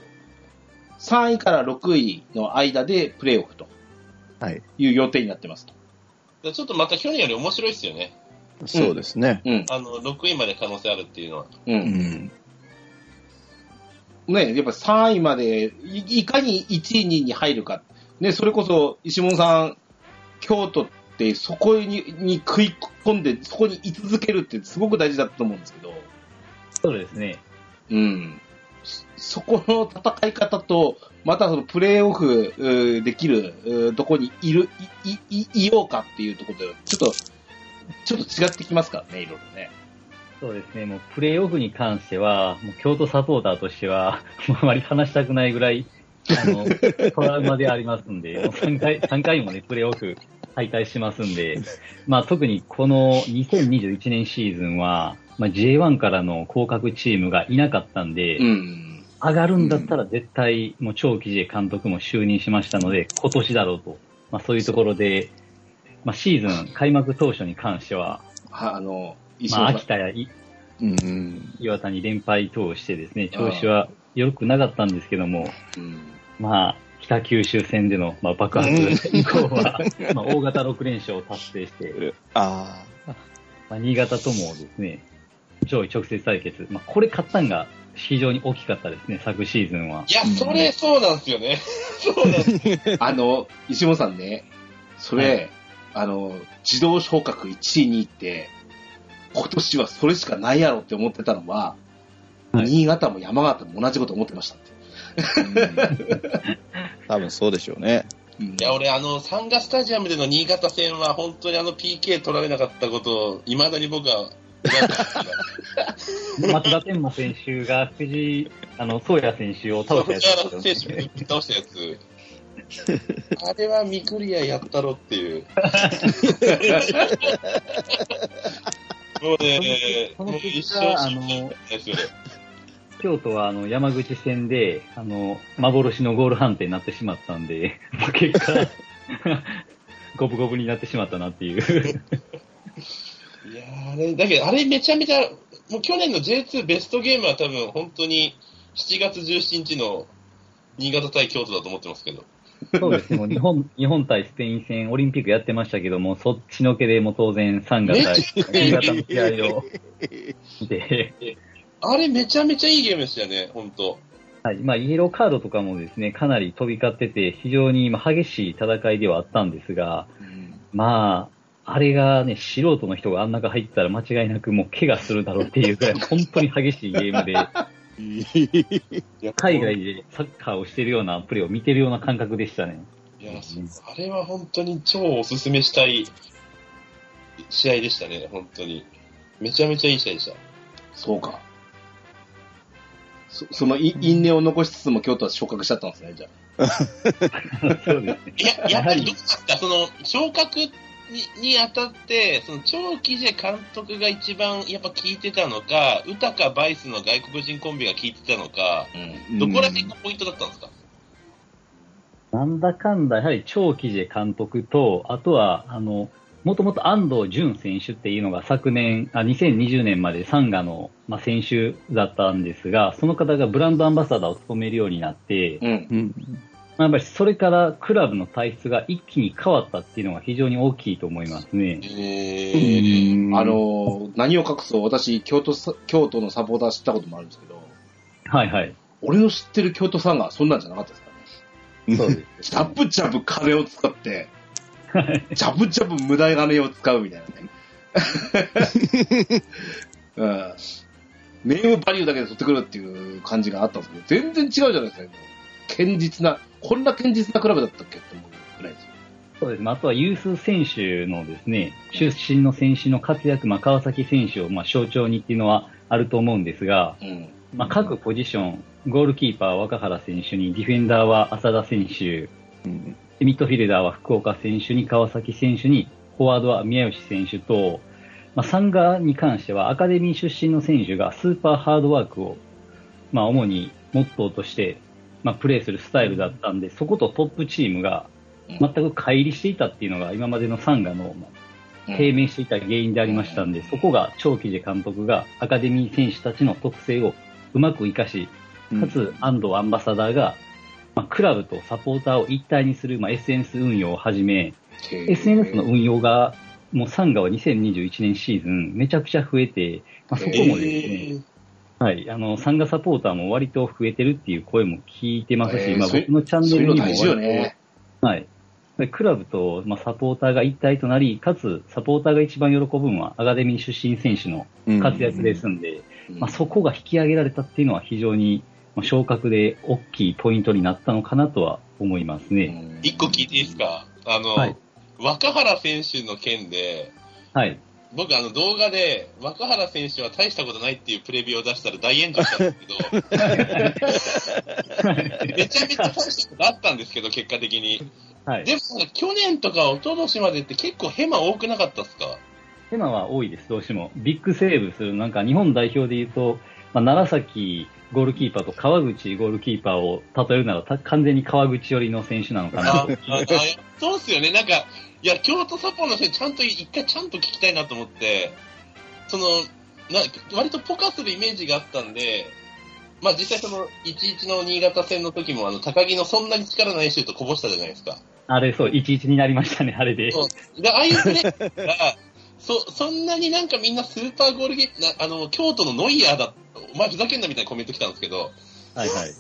3位から6位の間でプレーオフとはい。いう予定になってますと。でちょっとまた去年より面白いですよね。そうですね。うん。あの、6位まで可能性あるっていうのは。う。うんん。ね、やっぱ3位までい、いかに1位、2位に入るか。ね、それこそ、石門さん、京都ってそこにに食い込んで、そこに居続けるってすごく大事だと思うんですけど、そうですね。うん。そそこの戦い方と、またそのプレーオフできるうーとこにいる、い、い、いいようかっていうところで、ちょっと、ちょっと違ってきますからね、いろいろね。そうですね。もうプレーオフに関しては、もう京都サポーターとしては、[laughs] あまり話したくないぐらい、あの、トラウマでありますんで、もう3回、3回もね、プレーオフ敗退しますんで、まあ特にこの2021年シーズンは、まあ J1 からの降格チームがいなかったんで、うん。上がるんだったら絶対、もう長期で監督も就任しましたので、今年だろうと。まあそういうところで、まあシーズン開幕当初に関しては、は、あの、石まあ。秋田やいうん。岩田に連敗等してですね、調子は良くなかったんですけども、うん。まあ、北九州戦での、まあ、爆発以降は、まあ、大型6連勝を達成して、ああ。まあ、新潟ともですね、上位直接対決、まあ、これ勝ったんが非常に大きかったですね、昨シーズンは。いや、それ、そうなんですよね。[laughs] そうなんです。[laughs] あの、石本さんね、それ、あの、自動昇格1位、2位って、今年はそれしかないやろって思ってたのは、はい新潟も山形も同じこと思ってましたって。多分そうでしょうね。うんいや、俺、あの、サンガスタジアムでの新潟戦は、本当にあの PK 取られなかったことを、未だに僕は、松田天馬選手が藤井、あの、宗谷選手を倒したやつね選手倒したやつ。あれはミクリアやったろっていう。[laughs] もうね、もう一生信じの、ですよね。京都はあの山口戦で、あの、幻のゴール判定になってしまったんで、[laughs] まあ結果、[laughs] 五分五分になってしまったなっていう。いやーあれ、だけど、あれめちゃめちゃ、もう去年の J2 ベストゲームは多分本当に7月17日の新潟対京都だと思ってますけど。そうですね、もう日本、[laughs] 日本対スペイン戦、オリンピックやってましたけども、そっちのけでもう当然3月対新潟の試合を見て、あれめちゃめちゃいいゲームでしたよね、本当。はい、まあ、イエローカードとかもですね、かなり飛び交ってて、非常にまあ激しい戦いではあったんですが、まあ、あれがね、素人の人があん中入ったら間違いなくもう怪我するだろうっていうぐらい、[laughs] 本当に激しいゲームで、海外でサッカーをしてるようなプレーを見てるような感覚でしたね。いや、あれは本当に超おすすめしたい試合でしたね、本当に。めちゃめちゃいい試合でした。そうか。そそのい因縁を残しつつも京都は昇格しちゃったんですね、じゃあ。[laughs] そうですね。いや、やっぱり。どうですか、その、昇格っににあたって、その長期で監督が一番やっぱ聞いてたのか、ウタかバイスの外国人コンビが聞いてたのか、うん。どこら辺がポイントだったんですか、なんだかんだ、やはり長期で監督と、あとは、あの、もともと安藤淳選手っていうのが昨年、あ2020年までサンガの、まあ、選手だったんですが、その方がブランドアンバサダーを務めるようになって、うん。うん。まあやっぱりそれからクラブの体質が一気に変わったっていうのが非常に大きいと思いますね。えー、あ、の、何を隠そう、私、京都さ、京都のサポーター知ったこともあるんですけど、はいはい。俺の知ってる京都さんがそんなんじゃなかったですからね。そうです。ジャブジャブ金を使って、[laughs] ジャブジャブ無駄金を使うみたいなね。[laughs] うん。ネームバリューだけで取ってくるっていう感じがあったんですけど、全然違うじゃないですか。堅実な、こんな堅実なクラブだったっけって思うぐらいですよ。そうですね。あとはユース選手のですね、出身の選手の活躍、まあ、川崎選手をまあ象徴にっていうのはあると思うんですが、うん。まあ、各ポジション、ゴールキーパーは若原選手に、ディフェンダーは浅田選手、うんミッドフィルダーは福岡選手に川崎選手に、フォワードは宮吉選手と、まあ、サンガに関してはアカデミー出身の選手がスーパーハードワークを、まあ、主にモットーとして、まあ、プレーするスタイルだったんで、そことトップチームが全く乖離していたっていうのが今までのサンガのまあ低迷していた原因でありましたんで、そこが長期で監督がアカデミー選手たちの特性をうまく活かし、かつ安藤アンバサダーが、まあ、クラブとサポーターを一体にする、まあ、SNS 運用をはじめ、SNS の運用が、もうサンガは2021年シーズンめちゃくちゃ増えて、まあ、そこもですね、はい、あの、サンガサポーターも割と増えてるっていう声も聞いてますし、まあ僕のチャンネルにも割ね。と、はい。でクラブと、まあ、サポーターが一体となり、かつ、サポーターが一番喜ぶのは、アカデミー出身選手の活躍ですんで、うん。まあ、そこが引き上げられたっていうのは非常に、まあ、昇格で大きいポイントになったのかなとは思いますね。うん一個聞いていいですか？あの、はい若原選手の件で、はい。僕あの動画で、若原選手は大したことないっていうプレビューを出したら大炎上したんですけど、めちゃめちゃ大したことあったんですけど、結果的に。はい。でも去年とか一昨年までって結構ヘマ多くなかったっすか？ヘマは多いです、どうしても。ビッグセーブする、なんか日本代表で言うと、まあ、楢崎ゴールキーパーと川口ゴールキーパーを例えるならた完全に川口寄りの選手なのかなそうっすよね。なんか、いや、京都サポの人にちゃんと、一回ちゃんと聞きたいなと思って、その、な割とポカするイメージがあったんで、まあ実際その、11の新潟戦の時も、あの、高木のそんなに力ないシュートこぼしたじゃないですか。あれ、そう、1-1になりましたね、あれで。そう。で、ああいうプレーが、[laughs] そ、そんなになんかみんなスーパーゴールゲーなあの、京都のノイヤーだ、お前ふざけんなみたいなコメント来たんですけど、はいはい。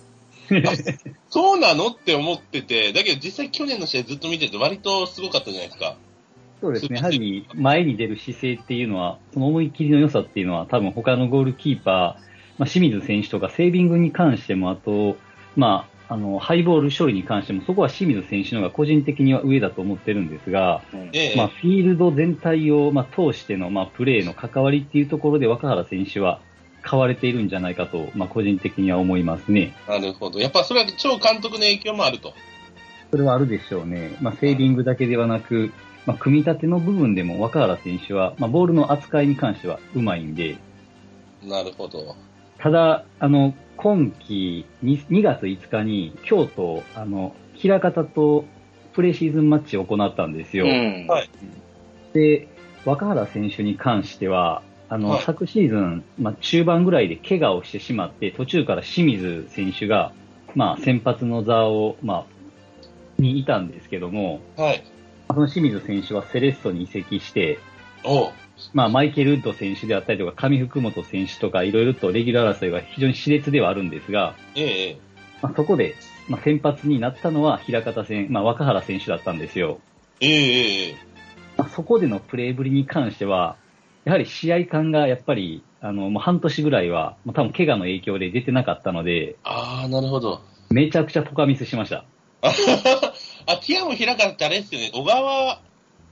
[laughs] そうなのって思ってて、だけど実際去年の試合ずっと見てて割とすごかったじゃないですか。そうですね、やはり前に出る姿勢っていうのは、その思い切りの良さっていうのは、多分他のゴールキーパー、まあ、清水選手とかセービングに関しても、あと、まあ、あの、ハイボール処理に関しても、そこは清水選手の方が個人的には上だと思ってるんですが、ええまあ、フィールド全体を、まあ、通しての、まあ、プレーの関わりっていうところで、若原選手は買われているんじゃないかと、まあ、個人的には思いますね。なるほど。やっぱそれは超監督の影響もあると。それはあるでしょうね。まあ、セービングだけではなく、まあ、組み立ての部分でも若原選手は、まあ、ボールの扱いに関してはうまいんで、なるほど。ただ、あの、今季 2, 2月5日に京都、あの、平方とプレシーズンマッチを行ったんですよ。うんはいで、若原選手に関しては、あの、はい昨シーズン、まあ、中盤ぐらいで怪我をしてしまって、途中から清水選手が、まあ、先発の座を、まあ、にいたんですけども、はい。その清水選手はセレッソに移籍して、まあ、マイケル・ウッド選手であったりとか、上福本選手とか、いろいろとレギュラー争いが非常に熾烈ではあるんですが、ええええまあ、そこで、まあ、先発になったのは平方戦、まあ、若原選手だったんですよ。ええええまあ、そこでのプレーぶりに関しては、やはり試合感がやっぱり、あの、もう半年ぐらいは、まあ、多分怪我の影響で出てなかったので、ああ、なるほど。めちゃくちゃポカミスしました。あ、ティアム平川ってあれですよね。小川、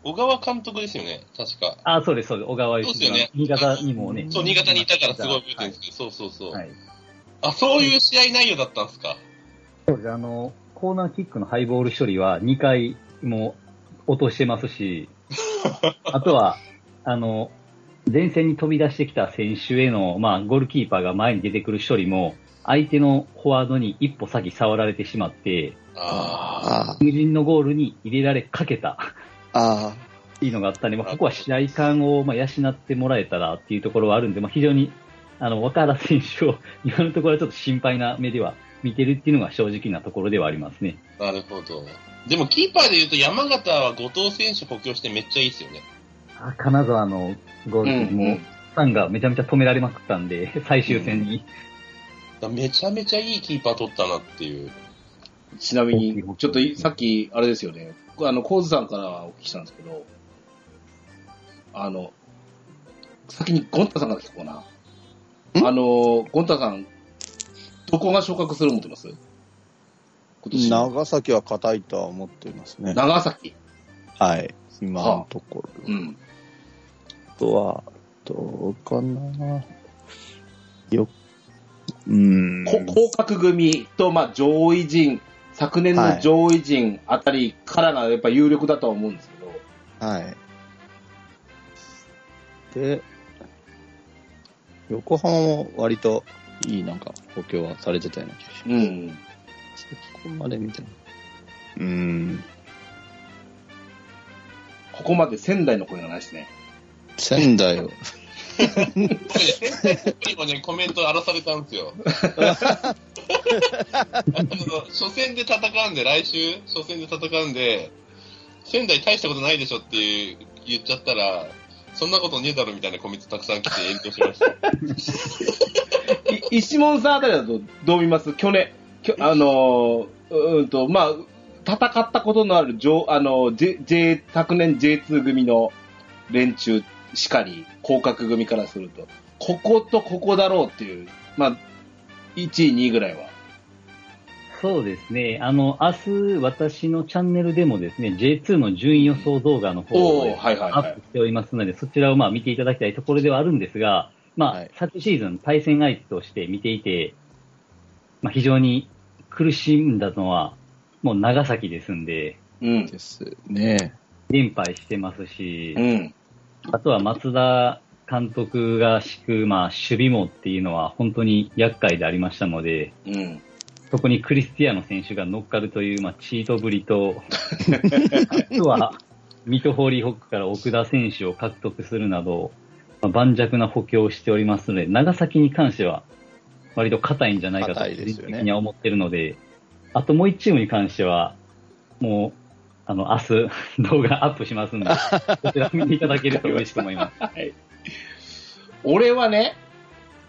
小川監督ですよね。確か。あ、そうです、そうです。小川そうですよね新潟にもね。そう、新潟にいたからすごい覚えてるんですけど、そうそうそう。はい。あ、そういう試合内容だったんですか？そうです。あの、コーナーキックのハイボール処理は2回も落としてますし、[laughs] あとは、あの、前線に飛び出してきた選手への、まあ、ゴールキーパーが前に出てくる処理も、相手のフォワードに一歩先触られてしまって、ああ無人のゴールに入れられかけた。あ、あいいのがあったんで、まあ、ここは試合感をまあ養ってもらえたらっていうところはあるんで、まあ、非常に、あの、若原選手を [laughs] 今のところはちょっと心配な目では見てるっていうのが正直なところではありますね。あ、なるほど。でも、キーパーで言うと、山形は後藤選手補強してめっちゃいいですよね。あ金沢のゴール、うんもう、ファンがめちゃめちゃ止められまくったんで、最終戦に。だめちゃめちゃいいキーパー取ったなっていう。ちなみに、ちょっといさっき、あれですよね、あの、コーズさんからお聞きしたんですけど、あの、先にゴンタさんから聞こうな。あの、ゴンタさん、どこが昇格する思ってます？今年。長崎は硬いとは思っていますね。長崎。はい。今のところ。うん。あとは、どうかな。よ、うーん。こ降格組と、まあ、上位陣、昨年の上位陣あたりからがやっぱ有力だとは思うんですけど、はい。で、横浜も割といいなんか補強はされてたような気がします。うん。そこまで見ても。うーん。ここまで仙台の声がないですね。仙台を。これね、先生にもね、コメント荒らされたんですよ。[laughs] 初戦で戦うんで、来週、初戦で戦うんで、仙台大したことないでしょっていう言っちゃったら、そんなことねえだろみたいなコメントたくさん来て炎上しました。[laughs] い石門さんあたりだとどう見ます？去年、きょあのー、うーんと、まあ、戦ったことのある上、あの、J、J、昨年 J2 組の連中しかり、降格組からすると、こことここだろうっていう、まあ、1位、2位ぐらいは。そうですね。あの、明日、私のチャンネルでもですね、J2 の順位予想動画の方をアップしておりますので、そちらをまあ見ていただきたいところではあるんですが、まあ、はい昨シーズン対戦相手として見ていて、まあ、非常に苦しんだのは、もう長崎ですんで、うん。ですね。連敗してますし、うん。あとは松田監督が敷く、まあ、守備網っていうのは本当に厄介でありましたので、うん。そこにクリスティアーノ選手が乗っかるという、まあ、チートぶりと、あとは、ミトホーリーホックから奥田選手を獲得するなど、まあ、盤石な補強をしておりますので、長崎に関しては、割と硬いんじゃないかと、個的には思ってるので、あともう一チームに関しては、もう、あの、明日、[laughs] 動画アップしますんで、こちら見ていただけると嬉しく思います。[laughs] 俺はね、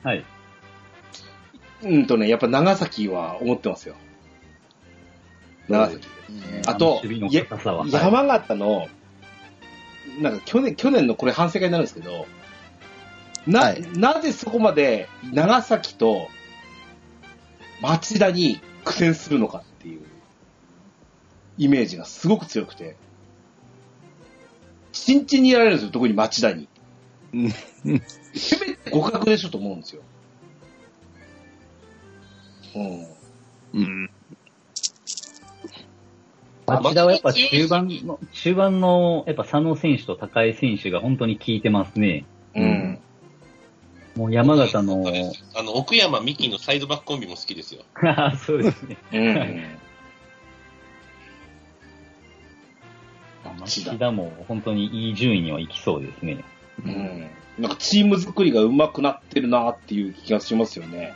はい。うんとね、やっぱ長崎は思ってますよ。長崎。あと守備の硬さは。はい山形の、なんか去年、去年のこれ反省会になるんですけど、な、はいなぜそこまで長崎と町田に苦戦するのかイメージがすごく強くて、新地にやられるんですよ、特に町田に。うんせめて互角でしょと思うんですよ。うん。うん。町田はやっぱ中盤の、中盤の、やっぱ佐野選手と高井選手が本当に効いてますね。うん。もう山形の、あの、奥山美希のサイドバックコンビも好きですよ。[laughs] そうですね。うん。町田も本当にいい順位には行きそうですね。うん。なんかチーム作りが上手くなってるなっていう気がしますよね。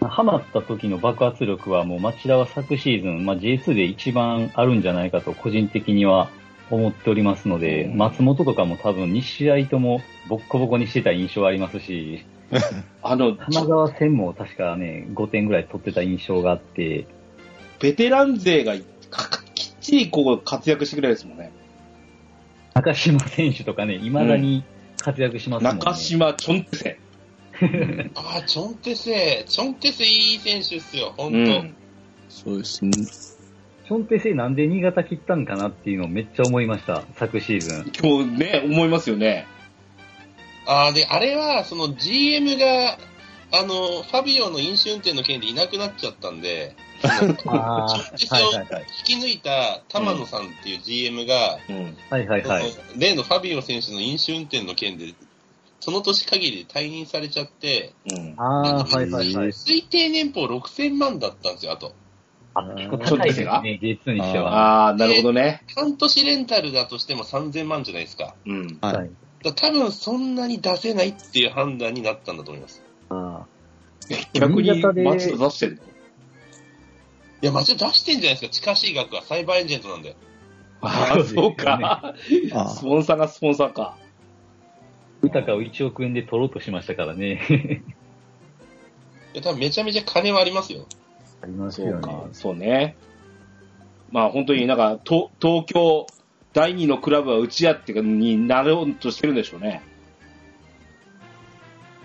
ハマった時の爆発力はもう町田は昨シーズン、まあ、J2 で一番あるんじゃないかと個人的には思っておりますので、うん松本とかも多分2試合ともボッコボコにしてた印象ありますし、[laughs] あの、金沢戦も確かね、5点ぐらい取ってた印象があって、ベテラン勢がちりこう活躍してくれるですもんね。中島選手とかね、未だに活躍しますもんね。中島チョンテセ。[laughs] ああ、チョンテセ、チョンテセいい選手ですよ、本当、うん。そうですね。チョンペセなんで新潟切ったんかなっていうのをめっちゃ思いました、昨シーズン。今日ね、思いますよね。ああ、で、あれは、その GM が、あの、ファビオの飲酒運転の件でいなくなっちゃったんで、ああ、はい。引き抜いた玉野さんっていう GM が、うん。はいはいはい。例のファビオ選手の飲酒運転の件で、その年限りで退任されちゃって、うん。ああ、はいはいはい。推定年俸6000万だったんですよ、あと。あ、結構高いですね、J2 にしては。ああ、なるほどね。半年レンタルだとしても3000万じゃないですか。うん。はい。はい。だ多分そんなに出せないっていう判断になったんだと思います。あ逆に松田出してんの？いや、間違い出してんじゃないですか、近しい額はサイバーエージェントなんで。ああ、そうか。あスポンサーがスポンサーか。豊かを1億円で取ろうとしましたからね。いや、多分めちゃめちゃ金はありますよ。ありますそうか、そうね。まあ本当になんか、と東京第二のクラブは打ち合ってになろうとしてるんでしょうね。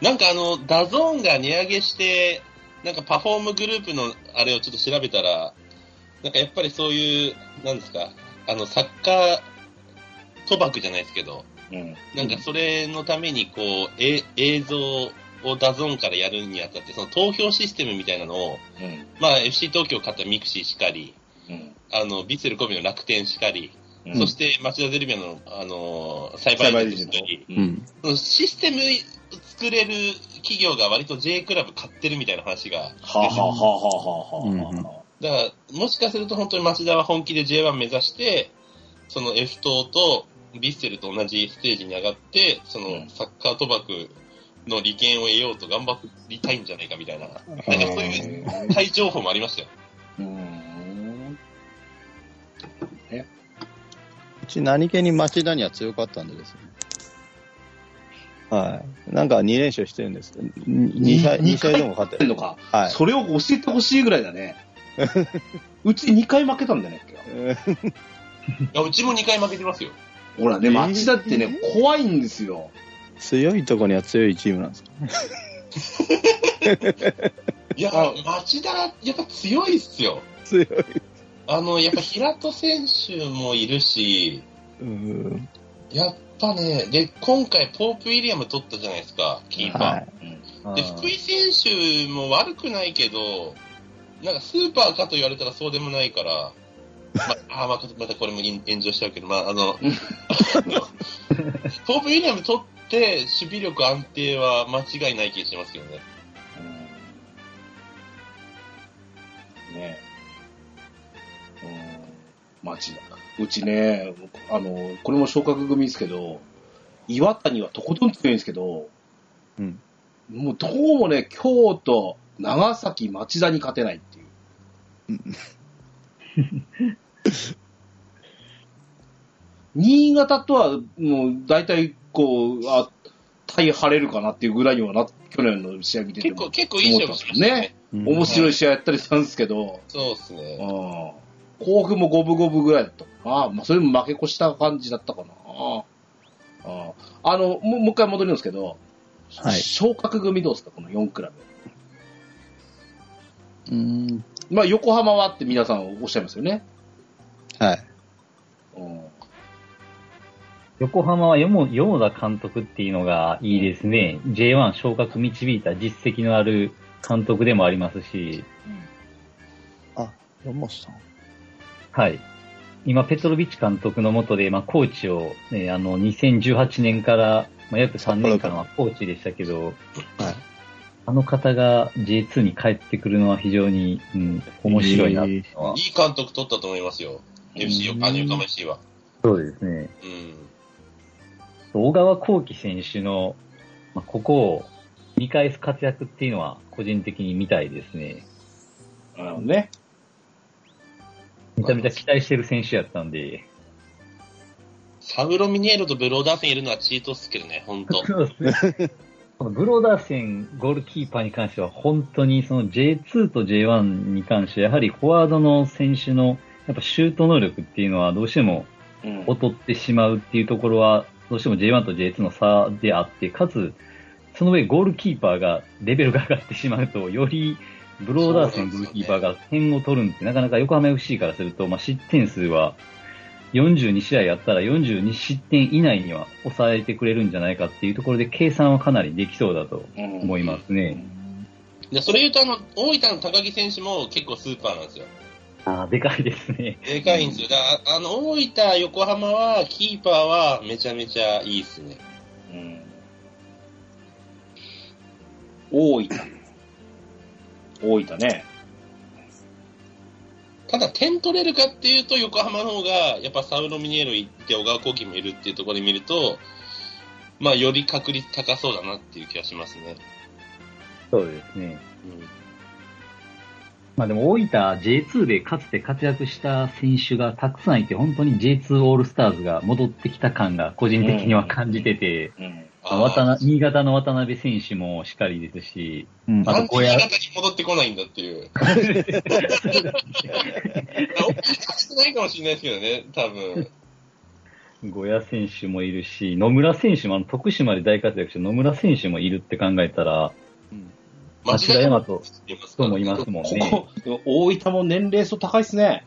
なんかあの、ダゾーンが値上げして、なんかパフォームグループのあれをちょっと調べたら、なんかやっぱりそういう、なんですか、あの、サッカー賭博じゃないですけど、うん。なんかそれのためにこう、え映像をダゾーンからやるにあたって、その投票システムみたいなのを、うん。まあ FC 東京買ったミクシーしかり、うん。あの、ビッセル神戸の楽天しかり、うんそして町田ゼルビアの、あのーサイバーエージェントしかり。そのシステム作れる企業が割と J クラブ買ってるみたいな話が、はあ、はあはあはあはあはだから、もしかすると本当に町田は本気で J1 目指して、その F 党とビッセルと同じステージに上がって、そのサッカー賭博の利権を得ようと頑張りたいんじゃないかみたいな、なんかそういうあ。対情報もありましたよ。うん。うち何気に町田には強かったんでですね。はい。なんか2連勝してるんです。2試合、二試合でも勝ってる。るのか。はい。それを教えてほしいぐらいだね。うち2回負けたんだよね。[laughs] いやうちも2回負けてますよ。ほらね、町田ってね、怖いんですよ。強いとこには強いチームなんです [laughs] いや、町田、やっぱ強いっすよ。強い。あの、やっぱ平戸選手もいるし、うん。やっぱね、で、今回ポープウィリアム取ったじゃないですか、キーパー。はい。で、福井選手も悪くないけど、なんかスーパーかと言われたらそうでもないから、ま [laughs] あ、またまたこれも炎上しちゃうけど、まあ、[laughs] あの、ポープウィリアム取って守備力安定は間違いない気がしますよね。うんねうん。町田。うちね、あの、これも昇格組ですけど、岩谷はとことん強いんですけど、うん。もうどうもね、京都、長崎、町田に勝てないっていう。[laughs] 新潟とは、もう、大体、こう、あ、対張れるかなっていうぐらいにはな、去年の試合見てても結構、結構いい勝負しましたよね。うん面白い試合やったりしたんですけど、そうですね。うん。甲府も五分五分ぐらいだったかな。まあ、それも負け越した感じだったかな。ああの、もうもう一回戻りますけど、はい昇格組どうですか、この4クラブ。うん。まあ、横浜はって皆さんおっしゃいますよね。はい。うん。横浜は山山田監督っていうのがいいですね。J1 昇格導いた実績のある監督でもありますし、あ、山本さん。はい。今、ペトロビッチ監督の下で、まあ、コーチを、ね、あの、2018年から、まあ、約3年間はコーチでしたけど、はい。あの方が J2 に帰ってくるのは非常に、うん、面白いなっていうのは。いい監督取ったと思いますよ。FC よ、あの、横浜 FC は。そうですね。うん。小川幸輝選手の、まあ、ここを見返す活躍っていうのは個人的に見たいですね。あのね。めちゃめちゃ期待してる選手やったんで。サウロミネーロとブローダーセンいるのはチートっすけどね、本当そうですね。[laughs] このブローダー戦ゴールキーパーに関しては本当にその J2 と J1 に関してやはりフォワードの選手のやっぱシュート能力っていうのはどうしてもうん。劣ってしまうっていうところはどうしても J1 と J2 の差であって、かつその上ゴールキーパーがレベルが上がってしまうとよりブローダー戦ゴールキーパーが点を取るんってなかなか横浜 FC からすると、まあ、失点数は42試合やったら42失点以内には抑えてくれるんじゃないかっていうところで計算はかなりできそうだと思いますね。で、それ言うと、あの、大分の高木選手も結構スーパーなんですよ。ああ、でかいですね。でかいんですよ。だからあの、大分、横浜は、キーパーはめちゃめちゃいいっすね。うん。大分。大分ね。ただ、点取れるかっていうと、横浜の方が、やっぱサウロミネーロ行って、小川幸輝もいるっていうところで見ると、まあ、より確率高そうだなっていう気がしますね。そうですね。うん。まあでも大分 J2 でかつて活躍した選手がたくさんいて、本当に J2 オールスターズが戻ってきた感が個人的には感じてて、うん。あー渡な新潟の渡辺選手もしっかりですし、うんあと小屋潟に戻ってこないんだっていう。[laughs] してないかもしれないですけどね、多分。小屋選手もいるし、野村選手もあの徳島で大活躍して野村選手もいるって考えたら、町田大和人もいますもんね。ここ、大分も年齢層高いっすね。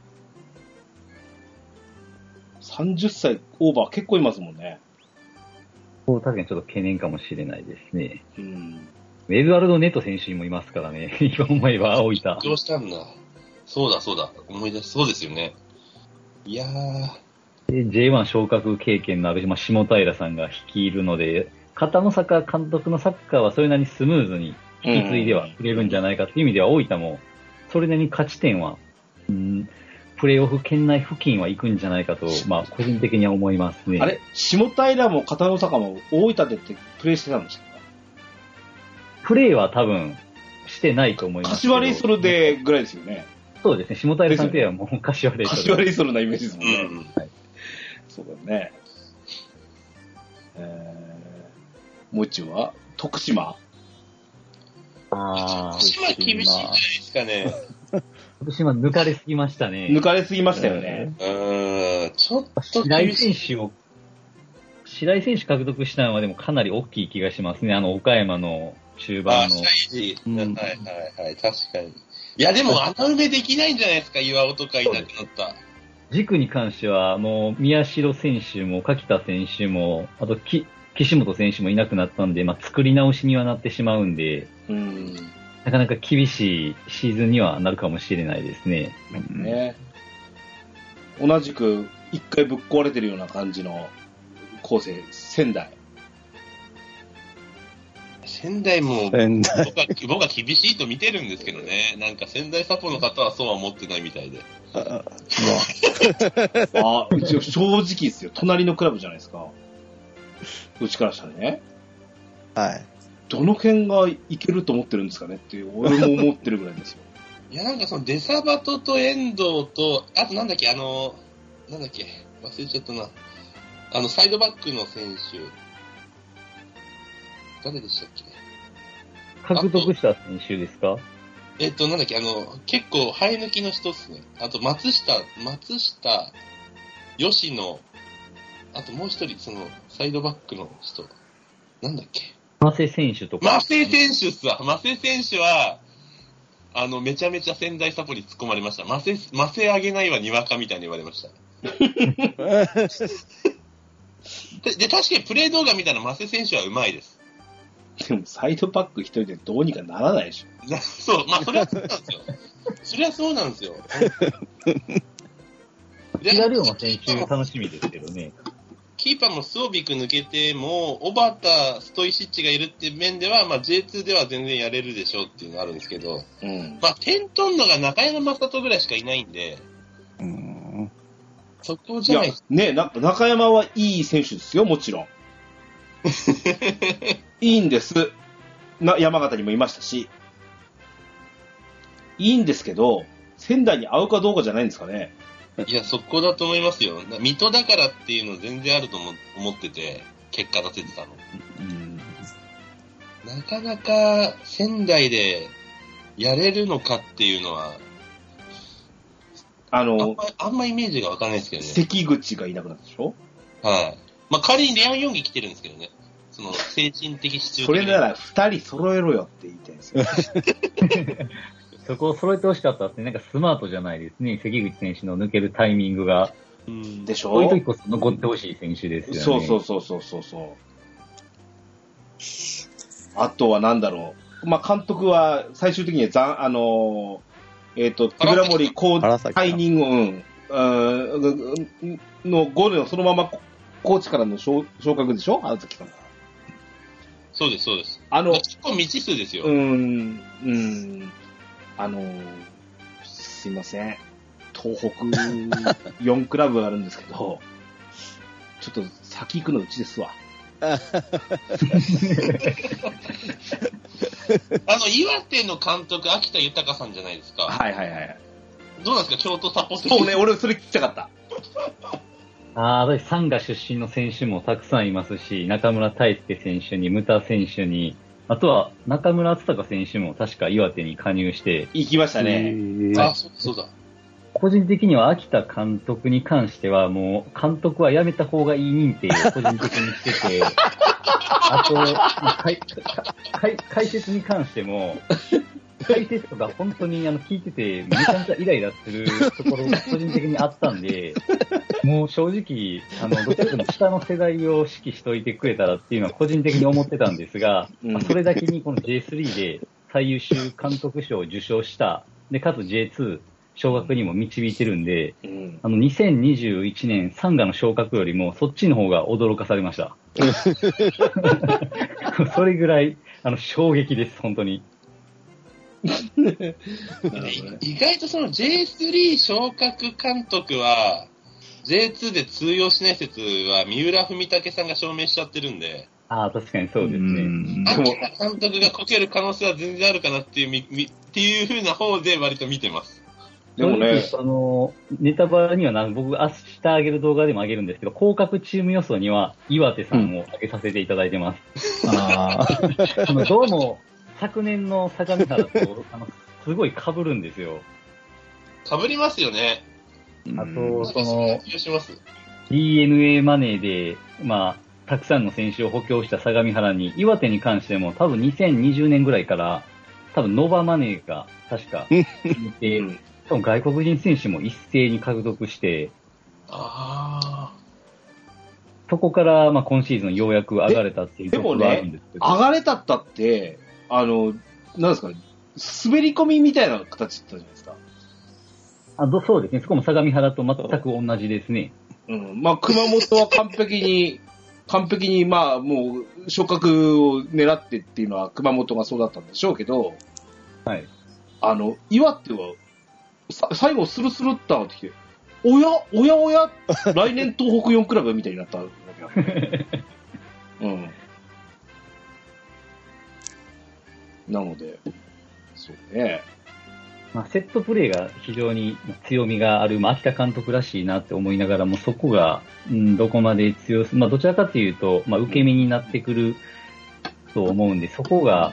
30歳オーバー結構いますもんね。こう確かにちょっと懸念かもしれないですね。うん。エドワルド・ネット選手もいますからね。[laughs] 今思えば大分。どうしたんだそうだそうだ。思い出す。そうですよね。いやー、で J1 昇格経験のある、まあ、下平さんが率いるので、片野坂監督のサッカーはそれなりにスムーズに引き継いではくれるんじゃないかという意味では、大分もそれなりに勝ち点は、うん、プレーオフ圏内付近は行くんじゃないかと、まあ、個人的には思いますね。あれ下平も片野坂も大分でってプレイしてたんですか？プレーは多分してないと思います。柏レイソルでぐらいですよね。そうですね、下平さんといえばもう柏レイソル。柏レイソルなイメージですもんね。うん。そうだね。えー、もう一は徳島あ福島厳しいんじゃないですかね。福島抜かれすぎましたね。抜かれすぎましたよね。うーん、ちょっと白井。選手を、白井選手獲得したのはでもかなり大きい気がしますね。あの、岡山の中あ盤の。白井うんはいはいはい、確かに。いや、でも穴埋めできないんじゃないですか、岩尾とかいなくなった。軸に関しては、もう、宮代選手も、柿田選手も、あと、き岸本選手もいなくなったんで、まあ、作り直しにはなってしまうんで、うん。なかなか厳しいシーズンにはなるかもしれないですね。ね。同じく一回ぶっ壊れてるような感じの構成、仙台。仙台も、仙台。僕は僕は厳しいと見てるんですけどね。なんか仙台サポの方はそうは思ってないみたいで。あ、うち正直ですよ。隣のクラブじゃないですか。うちからしたらね。はい。どの辺がいけると思ってるんですかねっていう、俺も思ってるぐらいですよ。[laughs] いや、なんかそのデサバトと遠藤と、あとなんだっけ、あの、なんだっけ、忘れちゃったな。あの、サイドバックの選手。誰でしたっけ？獲得した選手ですか？えっと、なんだっけ、あの、結構生え抜きの人っすね。あと、松下、松下、吉野、あともう一人、その、サイドバックの人。なんだっけ？マセ選手とか。マセ選手っすわ。マセ選手は、あの、めちゃめちゃ仙台サポに突っ込まれました。マセ、マセあげないわ、にわかみたいに言われました。[laughs] で、で確かにプレイ動画見たらマセ選手はうまいです。でも、サイドバック一人でどうにかならないでしょ。な [laughs] そう、まあ、それはそうなんですよ。それはそうなんですよ。[laughs] で平龍馬選手楽しみですけどね。キーパーもスオビク抜けても、小畑、ストイシッチがいるっていう面では、まあ、J2 では全然やれるでしょうっていうのがあるんですけど、うん。まあ、点取んのが中山正人ぐらいしかいないんで、うん。そこじゃない、ね、な中山はいい選手ですよ、もちろん。[laughs] いいんです。な、山形にもいましたし。いいんですけど、仙台に合うかどうかじゃないんですかね。いや、そこだと思いますよ。な水戸だからっていうの全然あると思思ってて、結果出せてたの。うんなかなか仙台でやれるのかっていうのは、あの、まあんまイメージがわかんないですけどね。関口がいなくなったでしょ？はい。まあ、仮にレアン・ヨンギ来てるんですけどね。その、精神的支柱的それなら二人揃えろよって言いたいんですよ。[laughs] そこを揃えてほしかったって、なんかスマートじゃないですね。関口選手の抜けるタイミングが。うんでしょ？こういう時こそ残ってほしい選手ですよね。そうそうそうそうそうそう。あとはなんだろう。まあ、監督は最終的にはざん、あのー、えっ、と、木村森コ荒崎さん退任を、うん、うんのゴールのそのままコーチからの昇昇格でしょ？荒崎さん。そうです、そうです。あの、結構未知数ですよ。うーん、うーん、あのー、すいません。東北4クラブあるんですけど、[laughs] ちょっと先行くのうちですわ。[laughs] あの、岩手の監督、秋田豊さんじゃないですか。はいはいはい。どうなんですか、京都サポート。そうね、俺それ聞きたかった。ああ、私、サンガ出身の選手もたくさんいますし、中村大輔選手に、牟田選手に、あとは中村敦隆選手も確か岩手に加入して、行きましたね。あ、そうそうだ。個人的には秋田監督に関しては、もう、監督は辞めた方がいい認定を個人的にしてて、[laughs] あと、解解解説に関しても、解説とか本当にあの聞いてて、めちゃめちゃイライラするところが [laughs] 個人的にあったんで、もう正直、あの、どちらかというと下の世代を指揮しといてくれたらっていうのは個人的に思ってたんですが、うんまあそれだけにこの J3 で最優秀監督賞を受賞した、で、かつ J2 昇格にも導いてるんで、うん。あの、2021年サンガの昇格よりも、そっちの方が驚かされました。[laughs] それぐらい、あの、衝撃です、本当に。[laughs] 意外とその J3 昇格監督は、J2 で通用しない説は三浦文武さんが証明しちゃってるんで、ああ、確かにそうですね。んでも秋田監督がこける可能性は全然あるかなっていうみ、みっていう風な方で割と見てます。でもね、正直その、ネタバレにはな、僕、明日上げる動画でも上げるんですけど、降格チーム予想には、岩手さんを上げさせていただいてます。あー [laughs] あのどうも、昨年の相模原と、あの、すごい被るんですよ。被りますよね。あと、その、気がします。DNA マネーで、まあ、たくさんの選手を補強した相模原に、岩手に関しても多分2020年ぐらいから、多分ノバマネーが確かいて、うん多分外国人選手も一斉に獲得して、あそこからまあ今シーズンようやく上がれたっていうところがあるんですけど、上がれたったって、あの、なんですか、滑り込みみたいな形だったじゃないですか。あどそうですね、そこも相模原と全く同じですね。うん。まあ、熊本は完璧に、[laughs] 完璧に、まあ、もう、昇格を狙ってっていうのは熊本がそうだったんでしょうけど、はい。あの、岩手は、さ最後スルスルっと上がってきて、おやおやおや来年東北4クラブみたいになったわけだ。[laughs] うん。なので、そうね。まあ、セットプレーが非常に強みがある、まあ、秋田監督らしいなって思いながらも、そこが、うん、どこまで強す、まあ、どちらかというと、まあ、受け身になってくると思うんで、そこが、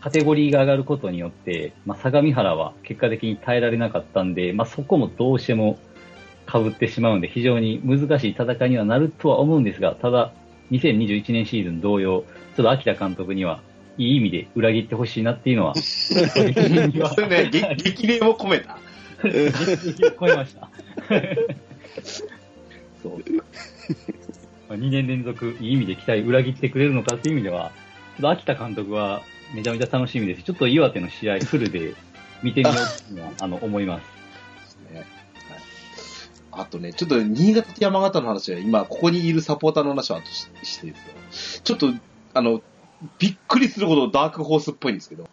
カテゴリーが上がることによって、まあ、相模原は結果的に耐えられなかったんで、まあ、そこもどうしても被ってしまうんで、非常に難しい戦いにはなるとは思うんですが、ただ、2021年シーズン同様、ちょっと秋田監督には、いい意味で裏切ってほしいなっていうのは、[laughs] それね、[laughs] げ激励も込めた。超えました。[laughs] そう。まあ2年連続、いい意味で期待裏切ってくれるのかっていう意味では、ちょっと秋田監督はめちゃめちゃ楽しみですし、ちょっと岩手の試合フルで見てみようっていうのはあの思います。ねはいあとね、ちょっと新潟と山形の話は、今、ここにいるサポーターの話は後ししてですよ。ちょっと、あの、びっくりするほどダークホースっぽいんですけど、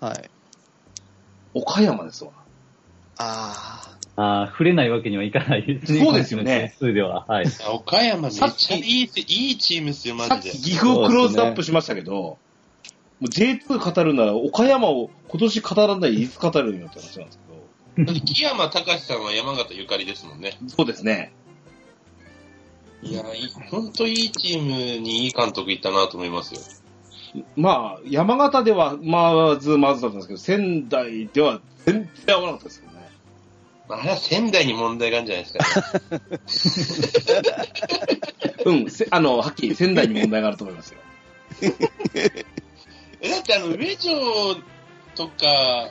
はい。岡山ですわ。あああ、触れないわけにはいかないですね。そうですよね数では。はい。岡山めっちゃさっきいいせ、いいチームですよ、マさっジで。き岐阜をクローズアップしましたけど、もう J2 語るなら岡山を今年語らないでいつ語るんよって話なんですだって木山隆さんは山形ゆかりですもんね。けど、そうですね。いや、い本当いいチームにいい監督いったなと思いますよ。まあ、山形ではまずまずだったんですけど、仙台では全然合わなかったですけどね。まあ、あれは仙台に問題があるんじゃないですか、ね。[laughs] うん、せあの、はっきり仙台に問題があると思いますよ。[laughs] えだってあの、上条とか、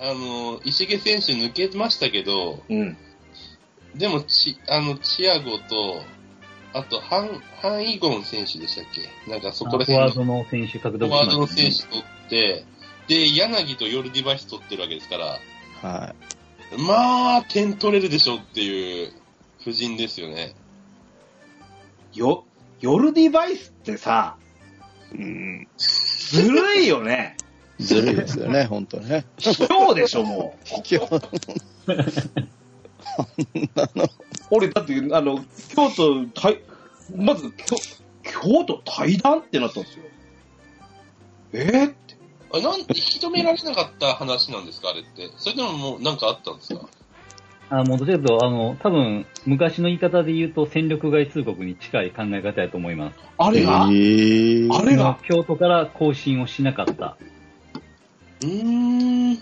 あの、石毛選手抜けましたけど、うん。でも、ち、あの、チアゴと、あと、ハン、ハンイゴン選手でしたっけ？なんかそこらフォワー辺のドの選手獲フ得ォワードの選手取って、で、柳とヨルディバイス取ってるわけですから、はまあ、点取れるでしょうっていう布陣ですよね。よ、ヨルディバイスってさ、い。うん。ずるいよね。[laughs] ずるいですよね、本当ね。今日でしょ、もう。今日、俺、だって、あの、京都、対まず、京京都対談ってなったんですよ。えーって。あなん引き止められなかった話なんですか、あれって。それとももうなんかあったんですか？あもうどちらかというと、あの、多分、昔の言い方で言うと戦力外通告に近い考え方やと思います。あれが、えーあれが、京都から更新をしなかった。うーん。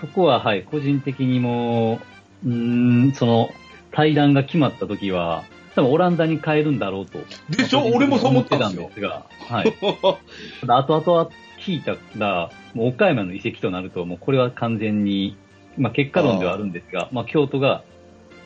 そこは、はい、個人的にも、うーん、その、対談が決まった時は、多分オランダに変えるんだろうと。でしょ？俺もそう思ってたんですが、はい。[laughs] ただ後々は聞いたら、もう岡山の遺跡となると、もうこれは完全に、まあ結果論ではあるんですが、まあ京都が、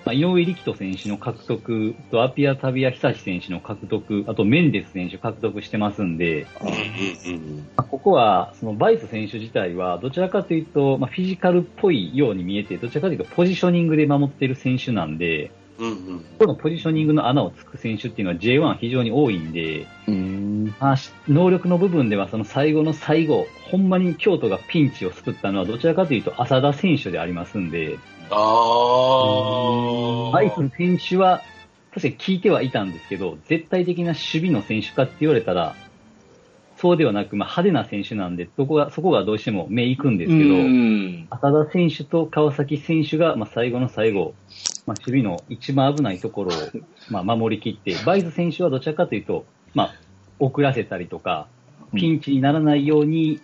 まあ、井上力人選手の獲得とアピアタビア久志選手の獲得、あとメンデス選手獲得してますんで、うんうんうん。まあここは、そのバイス選手自体は、どちらかというと、まあ、フィジカルっぽいように見えて、どちらかというとポジショニングで守っている選手なんで、うんうん。このポジショニングの穴をつく選手っていうのは J1 非常に多いんで、うん。まあ、し能力の部分ではその最後の最後、ほんまに京都がピンチを救ったのはどちらかというと浅田選手でありますんで、あー。バイス選手は確かに聞いてはいたんですけど、絶対的な守備の選手かって言われたら、そうではなく、まあ、派手な選手なんで、そこが、そこがどうしても目いくんですけど、うん。浅田選手と川崎選手が、まあ、最後の最後、まあ、守備の一番危ないところを、[laughs] まあ、守りきって、バイズ選手はどちらかというと、まあ、遅らせたりとか、ピンチにならないように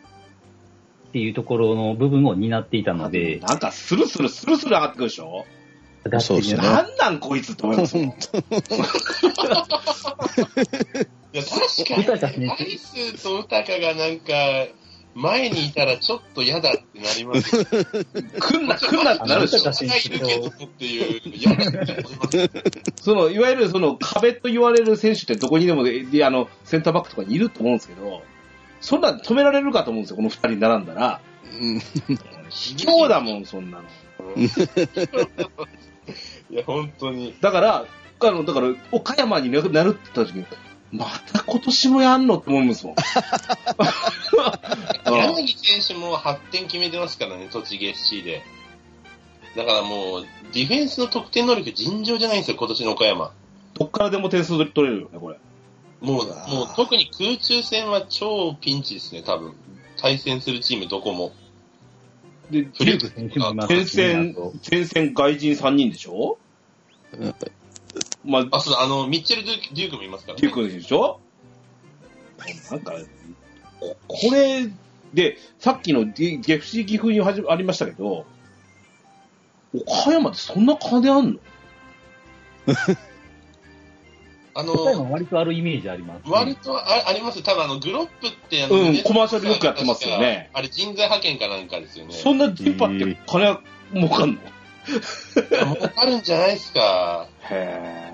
っていうところの部分を担っていたので、なんか、スルスル、スルスル上がってくるでしょ？そうですねなんなんこいつって思います？もん。いや、確かに、アイスとウタカがなんか、前にいたらちょっと嫌だってなりますよ。[laughs] 来んな、来んなってなるでしょいるけどっていう、嫌だって思います。その、いわゆるその壁と言われる選手ってどこにでもで、であの、センターバックとかにいると思うんですけど、そんなん止められるかと思うんですよ、この二人並んだら。うん卑怯だもん、そんなの。[laughs] いや、本当に。だから、あの、だから、岡山になるって言った時に、また今年もやんのって思いますもん。う [laughs] ん柳選手も8点決めてますからね、栃木 SC で。だからもう、ディフェンスの得点能力尋常じゃないんですよ、今年の岡山。どっからでも点数取れるよね、これ。もう、もう特に空中戦は超ピンチですね、多分。対戦するチームどこも。で、フリック選前線前線外人3人でしょ？まあ、あ、そう、あの、ミッチェル・デュークデュークもいますからね。デュークでしょ？なんか、ここれで、さっきのディゲフシ岐阜に始まありましたけど、岡山ってそんな金あんの？[laughs] あ岡山の、割とあるイメージあります、割とああります多分あの、グロップってあの、うんネットコマーシャルよくやってますよねあれ人材派遣かなんかですよね。そんな電波って金儲かんの？儲かるんじゃないですか。へ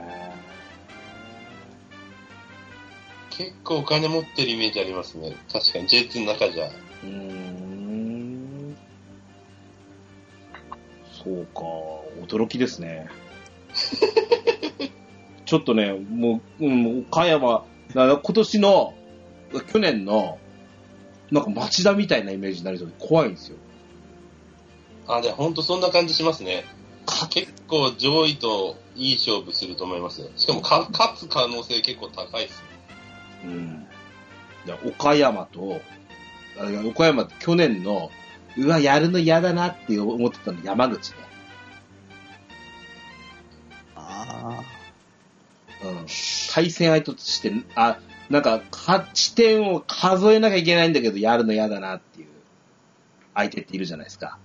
結構お金持ってるイメージありますね。確かに J2 の中じゃ。ー。うーん。そうか、驚きですね。[laughs] ちょっとね、もう、うん、岡山、今年の、去年の、なんか町田みたいなイメージになりそうで怖いんですよ。あ、で、ほんとそんな感じしますね。結構上位といい勝負すると思いますよ。しかもか勝つ可能性結構高いです。うん。岡山と、あいや岡山って去年の、うわ、やるの嫌だなって思ってたの山口ね。あうん。対戦相手として、あ、なんか、勝ち点を数えなきゃいけないんだけど、やるの嫌だなっていう相手っているじゃないですか。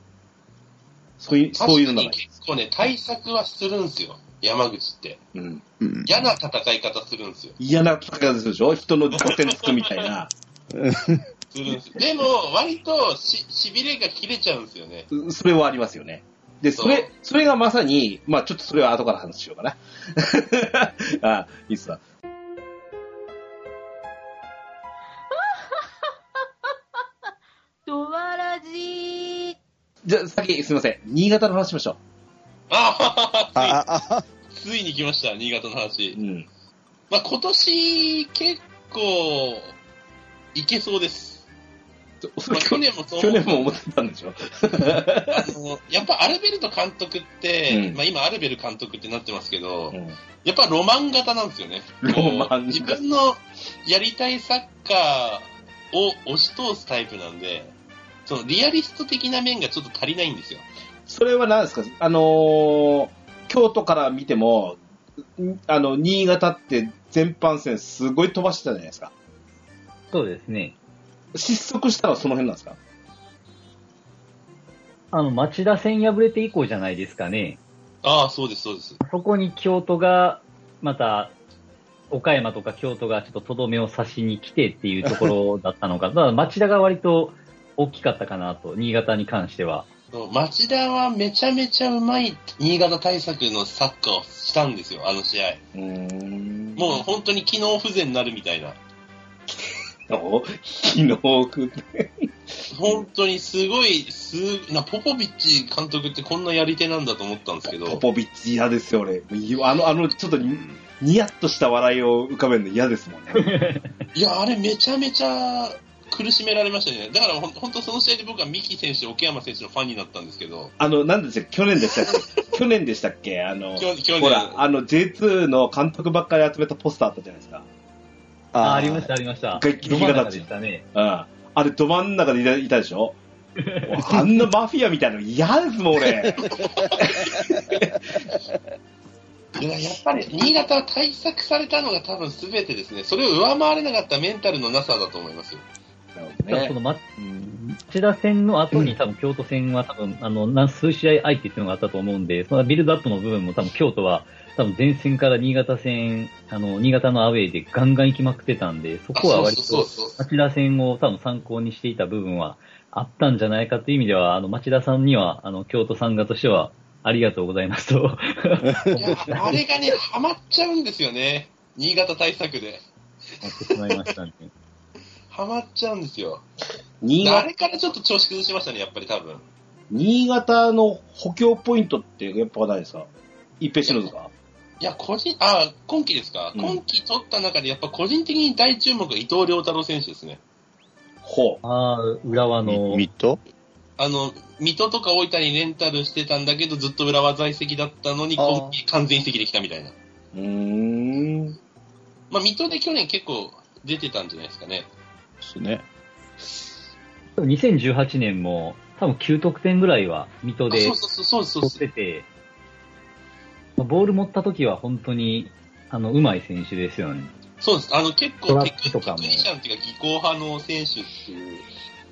そういう、そういうのが。結構ね、対策はするんですよ。山口って。うん。嫌な戦い方するんですよ。嫌な戦い方するでしょ？人の5点つくみたいな。するんですよ。でも、割とし、痺れが切れちゃうんですよね。それはありますよね。で、それ、それがまさに、まあちょっとそれは後から話しようかな。[laughs] あ、いいっすわ。[laughs] ドワラじゃあ、先、すみません。新潟の話しましょああ、あ、あ、あ、ついに来ました、新潟のう。話。ん。まあ、今年、結構、いけそうです。まあ、去年もそう去年も思ってたんでしょやっぱアルベルト監督って、うんまあ、今、アルベル監督ってなってますけど、うんやっぱロマン型なんですよね。ロマン自分のやりたいサッカーを押し通すタイプなんで、そのリアリスト的な面がちょっと足りないんですよ。それは何ですか？あのー京都から見ても、んあの、新潟って全般戦すごい飛ばしてたじゃないですか。そうですね。失速したのはその辺なんですか？あの、町田戦敗れて以降じゃないですかね。ああ、そうです、そうです。そこに京都が、また、岡山とか京都がちょっととどめを刺しに来てっていうところだったのか。だから町田が割と大きかったかなと、新潟に関しては。町田はめちゃめちゃうまい新潟対策のサッカーをしたんですよ、あの試合。もう本当に機能不全になるみたいな。お昨日食って。本当にすごい、すなポポビッチ監督ってこんなやり手なんだと思ったんですけど、ポポビッチ嫌ですよ、俺。あの、あの、ちょっとに、ニヤッとした笑いを浮かべるの嫌ですもんね。[laughs] いや、あれめちゃめちゃ苦しめられましたね。だから本当その試合で僕は三木選手、奥山選手のファンになったんですけど、あの、なんでしたっけ？去年でしたっけ？[laughs] 去年でしたっけ？あの、ほら、あの、J2 の監督ばっかり集めたポスターあったじゃないですか。あありました、ありました。あれ、ど真ん中でいたいたでしょ？あんなマフィアみたいなの嫌ですもん、俺。いややっぱり新潟は対策されたのが多分全てですね、それを上回れなかったメンタルのなさだと思いますよ。ただその、ま、町田戦の後に多分京都戦は多分、あの、何数試合相手っていうのがあったと思うんで、そのビルドアップの部分も多分京都は、多分前線から新潟戦、あの、新潟のアウェーでガンガン行きまくってたんで、そこは割と町田戦を多分参考にしていた部分はあったんじゃないかという意味では、あの、町田さんには、あの、京都さん側としては、ありがとうございますと。いやあれがね、ハマっちゃうんですよね。新潟対策で。思ってしまいましたね。[laughs] ハマっちゃうんですよ。新潟、あれからちょっと調子崩しましたね、やっぱり多分。新潟の補強ポイントってやっぱないですか？一平篠塚いや、個人、あ、今季ですか、うん今季取った中でやっぱ個人的に大注目が伊藤良太郎選手ですね。ほう。ああ、浦和の、ミッドあの、水戸とか大分にレンタルしてたんだけど、ずっと浦和在籍だったのに、今季完全移籍できたみたいな。うーん。まあ、水戸で去年結構出てたんじゃないですかね。ですね。2018年も多分9得点ぐらいは水戸であそうそうそうそう取っそう。てて、ボール持った時は本当に、あの、上手い選手ですよね。そうです。あの、結構、テクニシャンっていうか、技巧派の選手っていう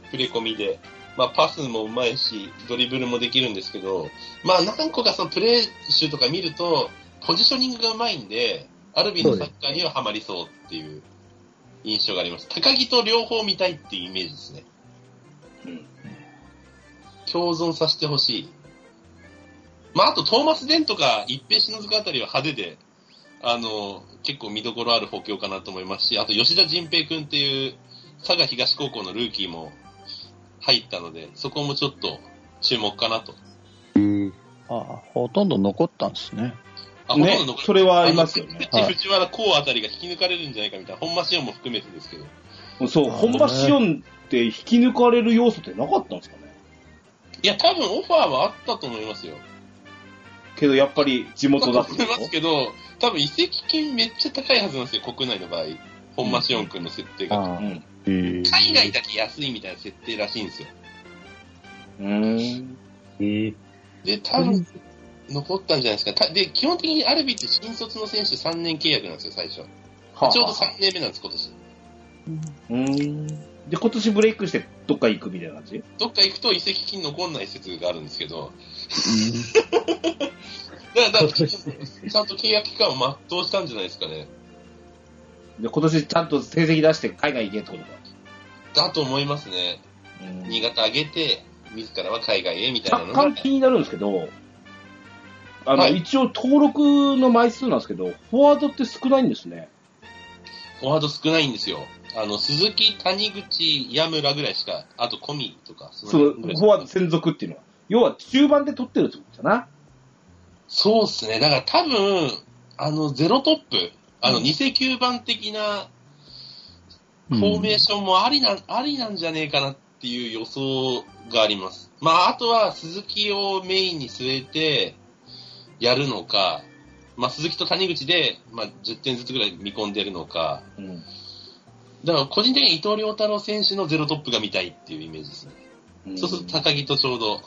触れ込みで、まあ、パスもうまいし、ドリブルもできるんですけど、まあ、何個かそのプレー集とか見ると、ポジショニングがうまいんで、アルビのサッカーにはハマりそうっていう印象があります。高木と両方見たいっていうイメージですね。うん共存させてほしい。まあ、あと、トーマス・デンとか、一平篠塚あたりは派手で、あの、結構見どころある補強かなと思いますし、あと、吉田仁平君っていう、佐賀東高校のルーキーも入ったので、そこもちょっと注目かなと。ああ、ほとんど残ったんですね。あ、ねほとんど残りそれはありますよね藤原こうあたりが引き抜かれるんじゃないかみたいな、本間シオンも含めてですけど。そう、本場シオンって引き抜かれる要素ってなかったんですかね？いや、多分オファーはあったと思いますよ。けどやっぱり地元だって思いますけど、多分移籍金めっちゃ高いはずなんですよ、国内の場合。本間シオン君の設定が。あうん。え海外だけ安いみたいな設定らしいんですよ。うーん。えーで、多分、残ったんじゃないですか。たで、基本的にアルビって新卒の選手3年契約なんですよ、最初。はあちょうど3年目なんです、今年。うーん。で、今年ブレイクしてどっか行くみたいな感じ？どっか行くと移籍金残んない説があるんですけど、[laughs] だから、だからちゃんと契約期間を全うしたんじゃないですかね。で、今年ちゃんと成績出して海外行けってことか。だと思いますね。うん新潟上げて、自らは海外へみたいな若のが干。気になるんですけど、あの、はい一応登録の枚数なんですけど、フォワードって少ないんですね。フォワード少ないんですよ。あの、鈴木、谷口、矢村ぐらいしか、あと、コミとか、その、フぐらいしかォワード専属っていうのは。要は中盤で取ってるってことだな。そうっすね。だから多分、あの、ゼロトップ、あの、うん偽9番的なフォーメーションもありな、ありなんじゃねえかなっていう予想があります。まあ、あとは鈴木をメインに据えてやるのか、まあ、鈴木と谷口で、まあ、10点ずつぐらい見込んでるのか、うん。だから個人的に伊藤良太郎選手のゼロトップが見たいっていうイメージですね。そうすると高木とちょうど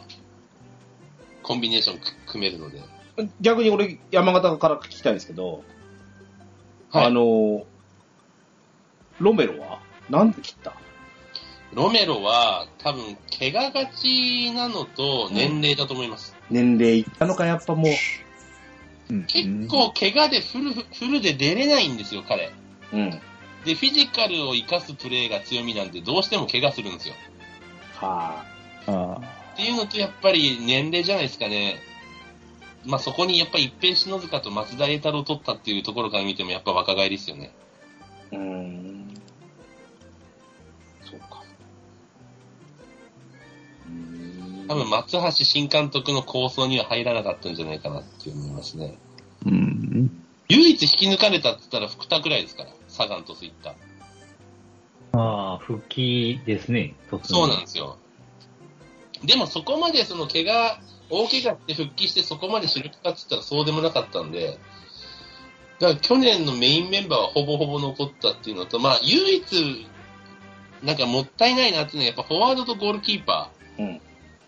コンビネーションく組めるので。逆に俺、山形から聞きたいんですけど、はいあの、ロメロはなんで切った？ロメロは多分怪我がちなのと年齢だと思います。年齢いったのか、やっぱもう。うん結構怪我でフルフルで出れないんですよ、彼。うん。で、フィジカルを生かすプレーが強みなんで、どうしても怪我するんですよ。はあっていうのと、やっぱり年齢じゃないですかね。まあそこにやっぱり一平篠塚と松田栄太郎を取ったっていうところから見ても、やっぱ若返りですよね。い。うーん。そうか。うーん多分松橋新監督の構想には入らなかったんじゃないかなって思いますね。うん。唯一引き抜かれたって言ったら福田くらいですから、サガンとスイッター。ああ、復帰ですね、突そうなんですよ。でもそこまでその怪我、大怪我って復帰してそこまで主力かって言ったらそうでもなかったんで、だから去年のメインメンバーはほぼほぼ残ったっていうのと、まあ唯一、なんかもったいないなっていうのはやっぱフォワードとゴールキーパうん。ー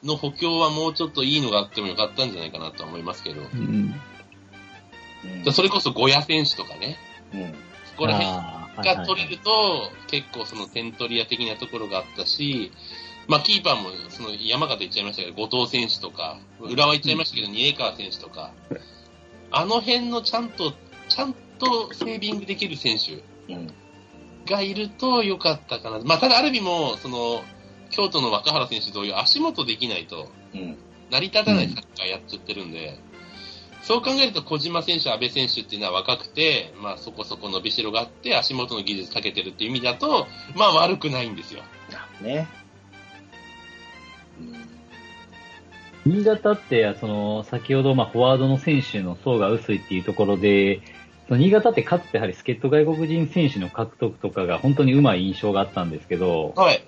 の補強はもうちょっといいのがあってもよかったんじゃないかなとは思いますけど、うん。うん。それこそゴヤ選手とかね、うん。そこら辺が取れると、結構その点取り屋的なところがあったし、まあキーパーもその山形言っちゃいましたけど、後藤選手とか、浦和言っちゃいましたけど、二重川選手とか、あの辺のちゃんと、ちゃんとセービングできる選手うん。がいると良かったかな。まあただアルビも、その、京都の若原選手同様、足元できないとうん。成り立たないサッカーやっちゃってるんで、そう考えると小島選手、阿部選手っていうのは若くて、まあそこそこ伸びしろがあって、足元の技術長けてるっていう意味だと、まあ悪くないんですよ。ね。新潟って、その、先ほど、まあ、フォワードの選手の層が薄いっていうところで、その新潟ってかつてやはり助っ人外国人選手の獲得とかが本当にうまい印象があったんですけど、はい。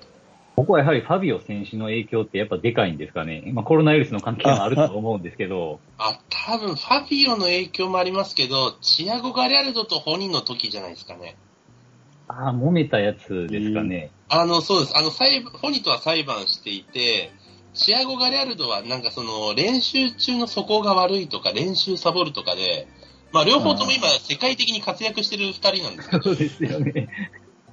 ここはやはりファビオ選手の影響ってやっぱでかいんですかね。まあ、コロナウイルスの関係もあると思うんですけど、あ、多分ファビオの影響もありますけど、チアゴ・ガリャルドと本人の時じゃないですかね。ああ、揉めたやつですかね。あの、そうです。あの、裁判ホニとは裁判していて、チアゴ・ガリャルドはなんかその、練習中の素行が悪いとか、練習サボるとかで、まあ両方とも今世界的に活躍してる二人なんですけど、そうですよね。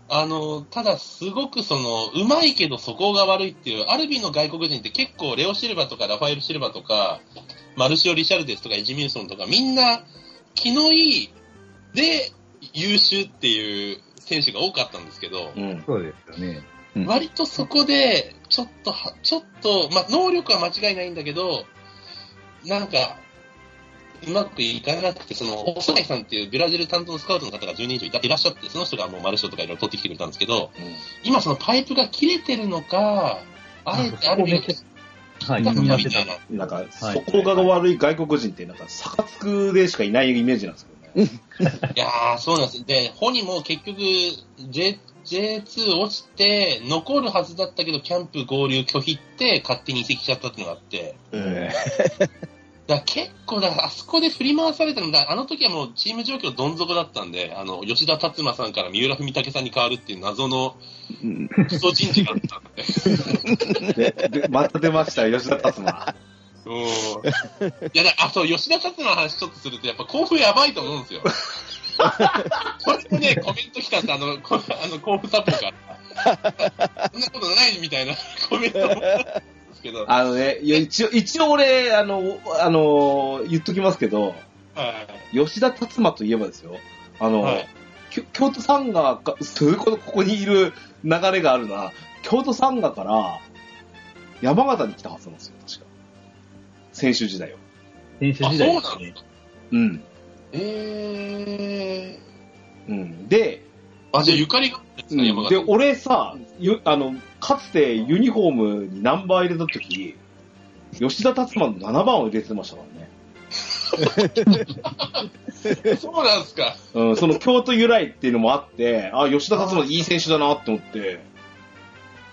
あの、ただすごくその、うまいけど素行が悪いっていう、アルビの外国人って結構レオ・シルバとかラファエル・シルバとか、マルシオ・リシャルデスとかエジミューソンとかみんな気のいいで優秀っていう選手が多かったんですけど、うん。そうですよね。うん割とそこで、ちょっとは、ちょっと、まあ、能力は間違いないんだけど、なんか、うまくいかなくて、その、細谷さんっていうブラジル担当のスカウトの方が10人以上いたいらっしゃって、その人がもうマルショとかいろいろ取ってきてくれたんですけど、今そのパイプが切れてるのか、あえてある意味、はい、なんかみんなってたみたいな。なんか、はい底が悪い外国人って、なんか、サカツクでしかいないイメージなんですけどね。[laughs] いやー、そうなんです。で、ホニも結局、J、J2 落ちて、残るはずだったけど、キャンプ合流拒否って、勝手に移籍しちゃったっていうのがあって、えだ結構だあそこで振り回されたのだ、あの時はもうチーム状況どん底だったんで、あの、吉田達馬さんから三浦文武さんに変わるっていう謎のうんクソ人事があったんで。でで、また出ました、吉田達馬。うん。いやだ、あ、そう、吉田達馬の話ちょっとすると、やっぱ甲府やばいと思うんですよ。これもね、コメント来たんですあの、こあの甲府サポから。そんなことないみたいな [laughs] コメントも来たんですけど。あのね、いや一応、一応俺、あの、あの、言っときますけど、はい。吉田達馬といえばですよ、あの、はい京都サンガが、そういうこと、ここにいる流れがあるのは、京都サンガから山形に来たはずなんですよ、確か。選手時代は。選手あ、時代ですねそうなんです。か。うん。えうん。で、ー。あ、じゃあゆかりがあるんですか、山で形。、俺さ、ゆあの、かつてユニフォームにナンバー入れた時、吉田達馬の7番を入れてましたからね。[laughs] そうなんですか。うん、その京都由来っていうのもあって、あ、吉田達馬いい選手だなって思って、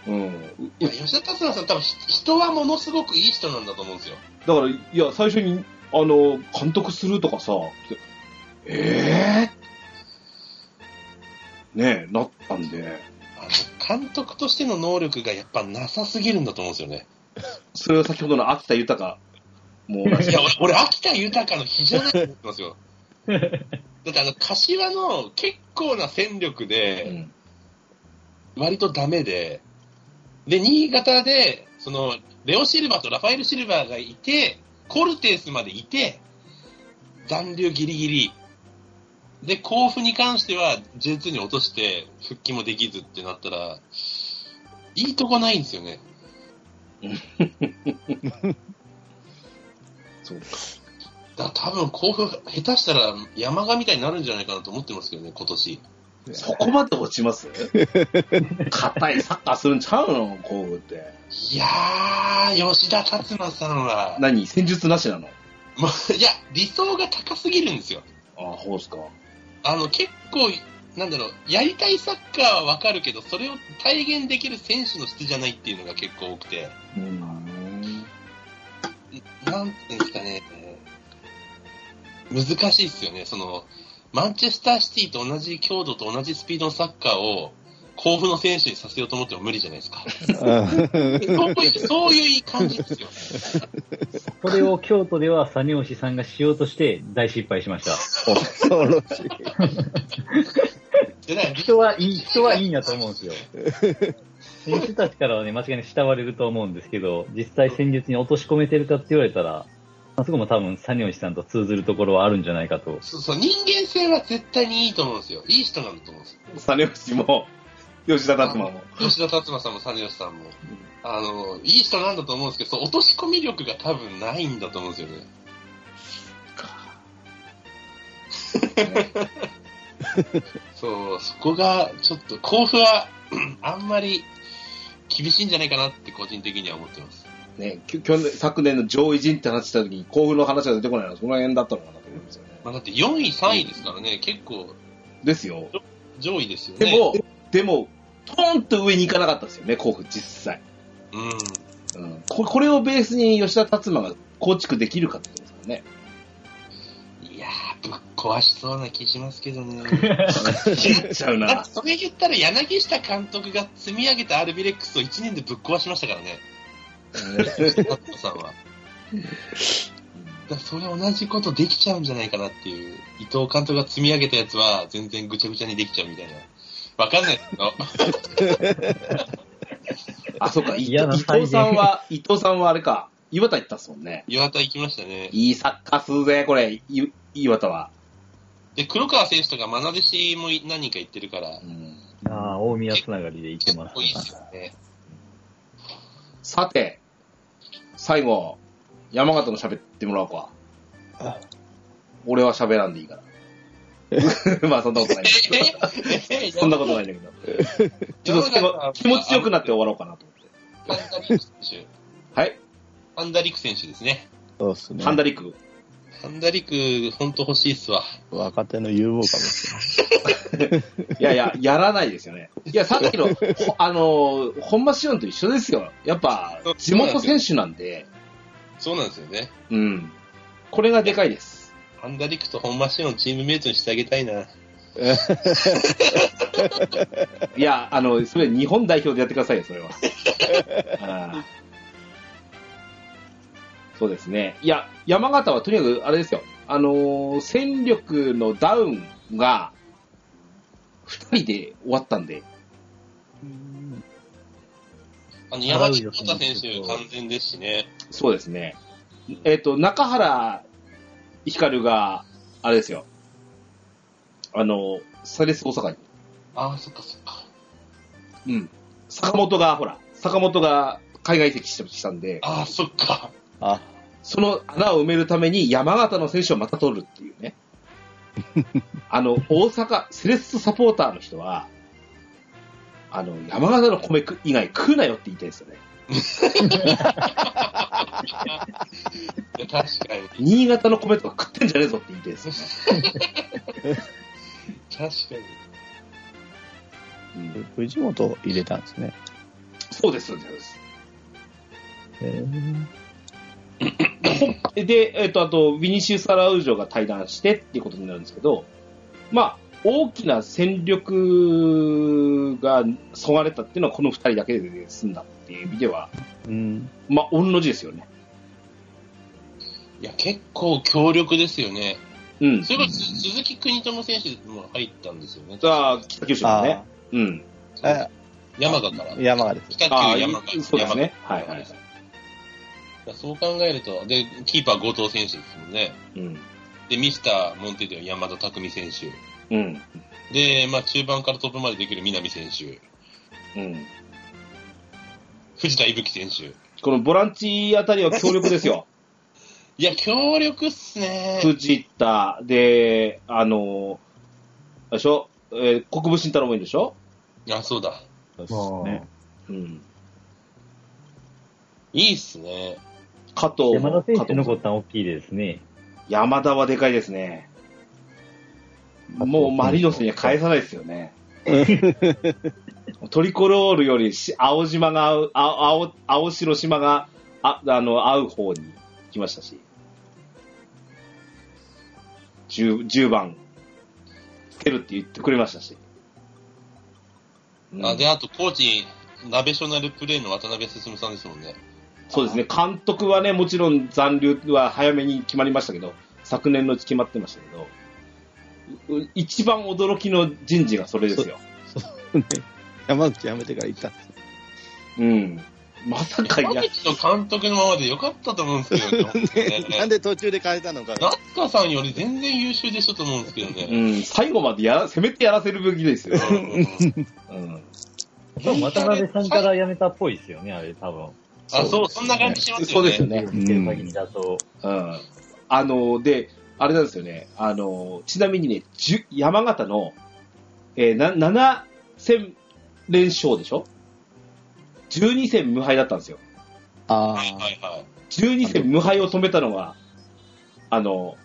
うん。いや、吉田達馬さん多分ひ人はものすごくいい人なんだと思うんですよ。だから、いや、最初に、あの、監督するとかさ、ええねえ、なったんで、あの、監督としての能力がやっぱなさすぎるんだと思うんですよね。それは先ほどの秋田豊も同じいや、俺、俺秋田豊の比じゃないと思ってますよ。[laughs] だってあの、柏の結構な戦力うで、ん。割とダメで、で、新潟で、その、レオ・シルバーとラファエル・シルバーがいて、コルテースまでいて、残留ギリギリ。で、甲府に関しては J2 に落として復帰もできずってなったら、いいとこないんですよね。[laughs] そうか。だ多分甲府下手したら山賀みたいになるんじゃないかなと思ってますけどね、今年。そこまで落ちます？[laughs] 硬いサッカーするんちゃうの？甲府って。いやー、吉田達馬さんは、何？戦術なしなの？もういや、理想が高すぎるんですよ。ああ、そうっすか。あの、結構、なんだろう、やりたいサッカーはわかるけど、それを体現できる選手の質じゃないっていうのが結構多くて、うん。なんていうんですかね、難しいですよね。その、マンチェスターシティと同じ強度と同じスピードのサッカーを、甲府の選手にさせようと思っても無理じゃないですか。そういう感じですよ。それを京都ではサネオシさんがしようとして大失敗しました。恐ろしい。人はいい、人はいいんだと思うんですよ。選手たちからはね、間違いなく慕われると思うんですけど、実際戦術に落とし込めてるかって言われたら、あそこも多分サネオシさんと通ずるところはあるんじゃないかと。そうそう人間性は絶対にいいと思うんですよ。いい人なんだと思うんですよ。実吉も、吉田達馬も。吉田達馬さんも実吉さんも。あの、いい人なんだと思うんですけど、そう落とし込み力が多分ないんだと思うんですよね。そう、そこが、ちょっと、甲府は、あんまり厳しいんじゃないかなって個人的には思ってます。ね、き去年、昨年の上位陣って話した時に、甲府の話が出てこないのはその辺だったのかなと思うんですよね。まあ、だって4位、3位ですからね、結構ですよ。上位ですよね。でも、でも、トーンと上に行かなかったですよね、甲府実際。うん。うん。ここれをベースに吉田達馬が構築できるかってことですからね。いやー、ぶっ壊しそうな気しますけどね。[laughs] 切っちゃうな。それ言ったら柳下監督が積み上げたアルビレックスを1年でぶっ壊しましたからね。タットさんは。[laughs] だそれ同じことできちゃうんじゃないかなっていう。伊藤監督が積み上げたやつは全然ぐちゃぐちゃにできちゃうみたいな。わかんないですけど。[laughs] あ、そうか、伊藤嫌な伊藤さんは、伊藤さんはあれか、岩田行ったっすもんね。岩田行きましたね。いいサッカーするぜ、これ、い岩田は。で、黒川選手とか愛弟子も何人か行ってるからう、んああ、大宮つながりで言ってます。いいですよね。さて、最後、山形の喋ってもらおうか。俺は喋らんでいいから。[laughs] まあそんなことないけど。え [laughs] そんなことないんだけど。ちょっと気持ちよくなって終わろうかなと思って。ハンダリク選手。はい。ハンダリク選手ですね。そうですねハ。ンダリク。ハンダリク、ほんと欲しいっすわ。若手の有望かもしれない。いやいや、やらないですよね。いや、[laughs] さっきの、ほあの、本間シオンと一緒ですよ。やっぱ、地元選手なんで、そうなんですよね。うん。これがでかいです。ハンダリクと本間氏のチームメイトにしてあげたいな。[laughs] いや、あの、それ日本代表でやってくださいよ、それは。[laughs] ああそうですね。いや、山形はとにかく、あれですよ。あのー戦力のダウンが、二人で終わったんで、あの、山地太選手完全ですしね。そうですね。えっ、と、中原光が、あれですよ。あの、サレス大阪に。ああ、そっかそっか。うん。坂本が、ほら、坂本が海外移籍したんで、ああ、そっか。あ、その穴を埋めるために山形の選手をまた取るっていうね。[laughs] あの、大阪、セレッソサポーターの人は、あの、山形の米食以外食うなよって言いたいですよね。いや確かに。新潟の米とか食ってんじゃねえぞって言いたいですよね。確かに。うん藤本入れたんですね。そうです、そうです。へで、えっ、と、あと、ビニシウス・アラウジョが対談してっていうことになるんですけど、まあ、大きな戦力がそがれたっていうのはこの二人だけで済んだっていう意味では、うん。まあ、御の字ですよね。いや、結構強力ですよね。うん。それこそ鈴木邦友選手も入ったんですよね。ああ、北九州のねあ。うん。あ、山形から。山がです。北ああ九山形。そうですね。はいはい。そう考えると、で、キーパー後藤選手ですもんね。うん。で、ミスターモンテディは山田匠選手。うん。で、まあ中盤からトップまでできる南選手。うん。藤田伊吹選手。このボランチあたりは強力ですよ。[laughs] いや、強力っすね。藤田、で、あの、あれでしょ、えー国分慎太郎もいいんでしょ？あ、そうだ。そうですね。うん。いいっすね。加藤も山田選手加藤も残ったの大きいですね。山田はでかいですね。もうマリノスには返さないですよね。[laughs] トリコロールよりし青島が合う、あ青、青白島が、あ、あの、合う方に来ましたし。10, 10番、つけるって言ってくれましたし。うんあ、で、あと、コーチ、ナベショナルプレーの渡辺進さんですもんね。そうですね、監督はね、もちろん残留は早めに決まりましたけど、昨年のうち決まってましたけど、うう一番驚きの人事がそれですよ。ね山口辞めてから行ったんです。うん。まさか、いや、山口の監督のままでよかったと思うんですけどね。[laughs] ねなんで途中で変えたのかが。夏川さんより全然優秀でしょと思うんですけどうね。ん、最後までやら、せめてやらせるべきですよ。うんうんうんうん。多分渡辺さんから辞めたっぽいですよね、あれ、多分。あ、そう、そんな感じしますよね。そうですよね。見てる限りだと。うん。あの、で、あれなんですよね。あの、ちなみにね、山形の、えーな、7戦連勝でしょ ?12 戦無敗だったんですよ。あはいはいはい。12戦無敗を止めたのが、あの、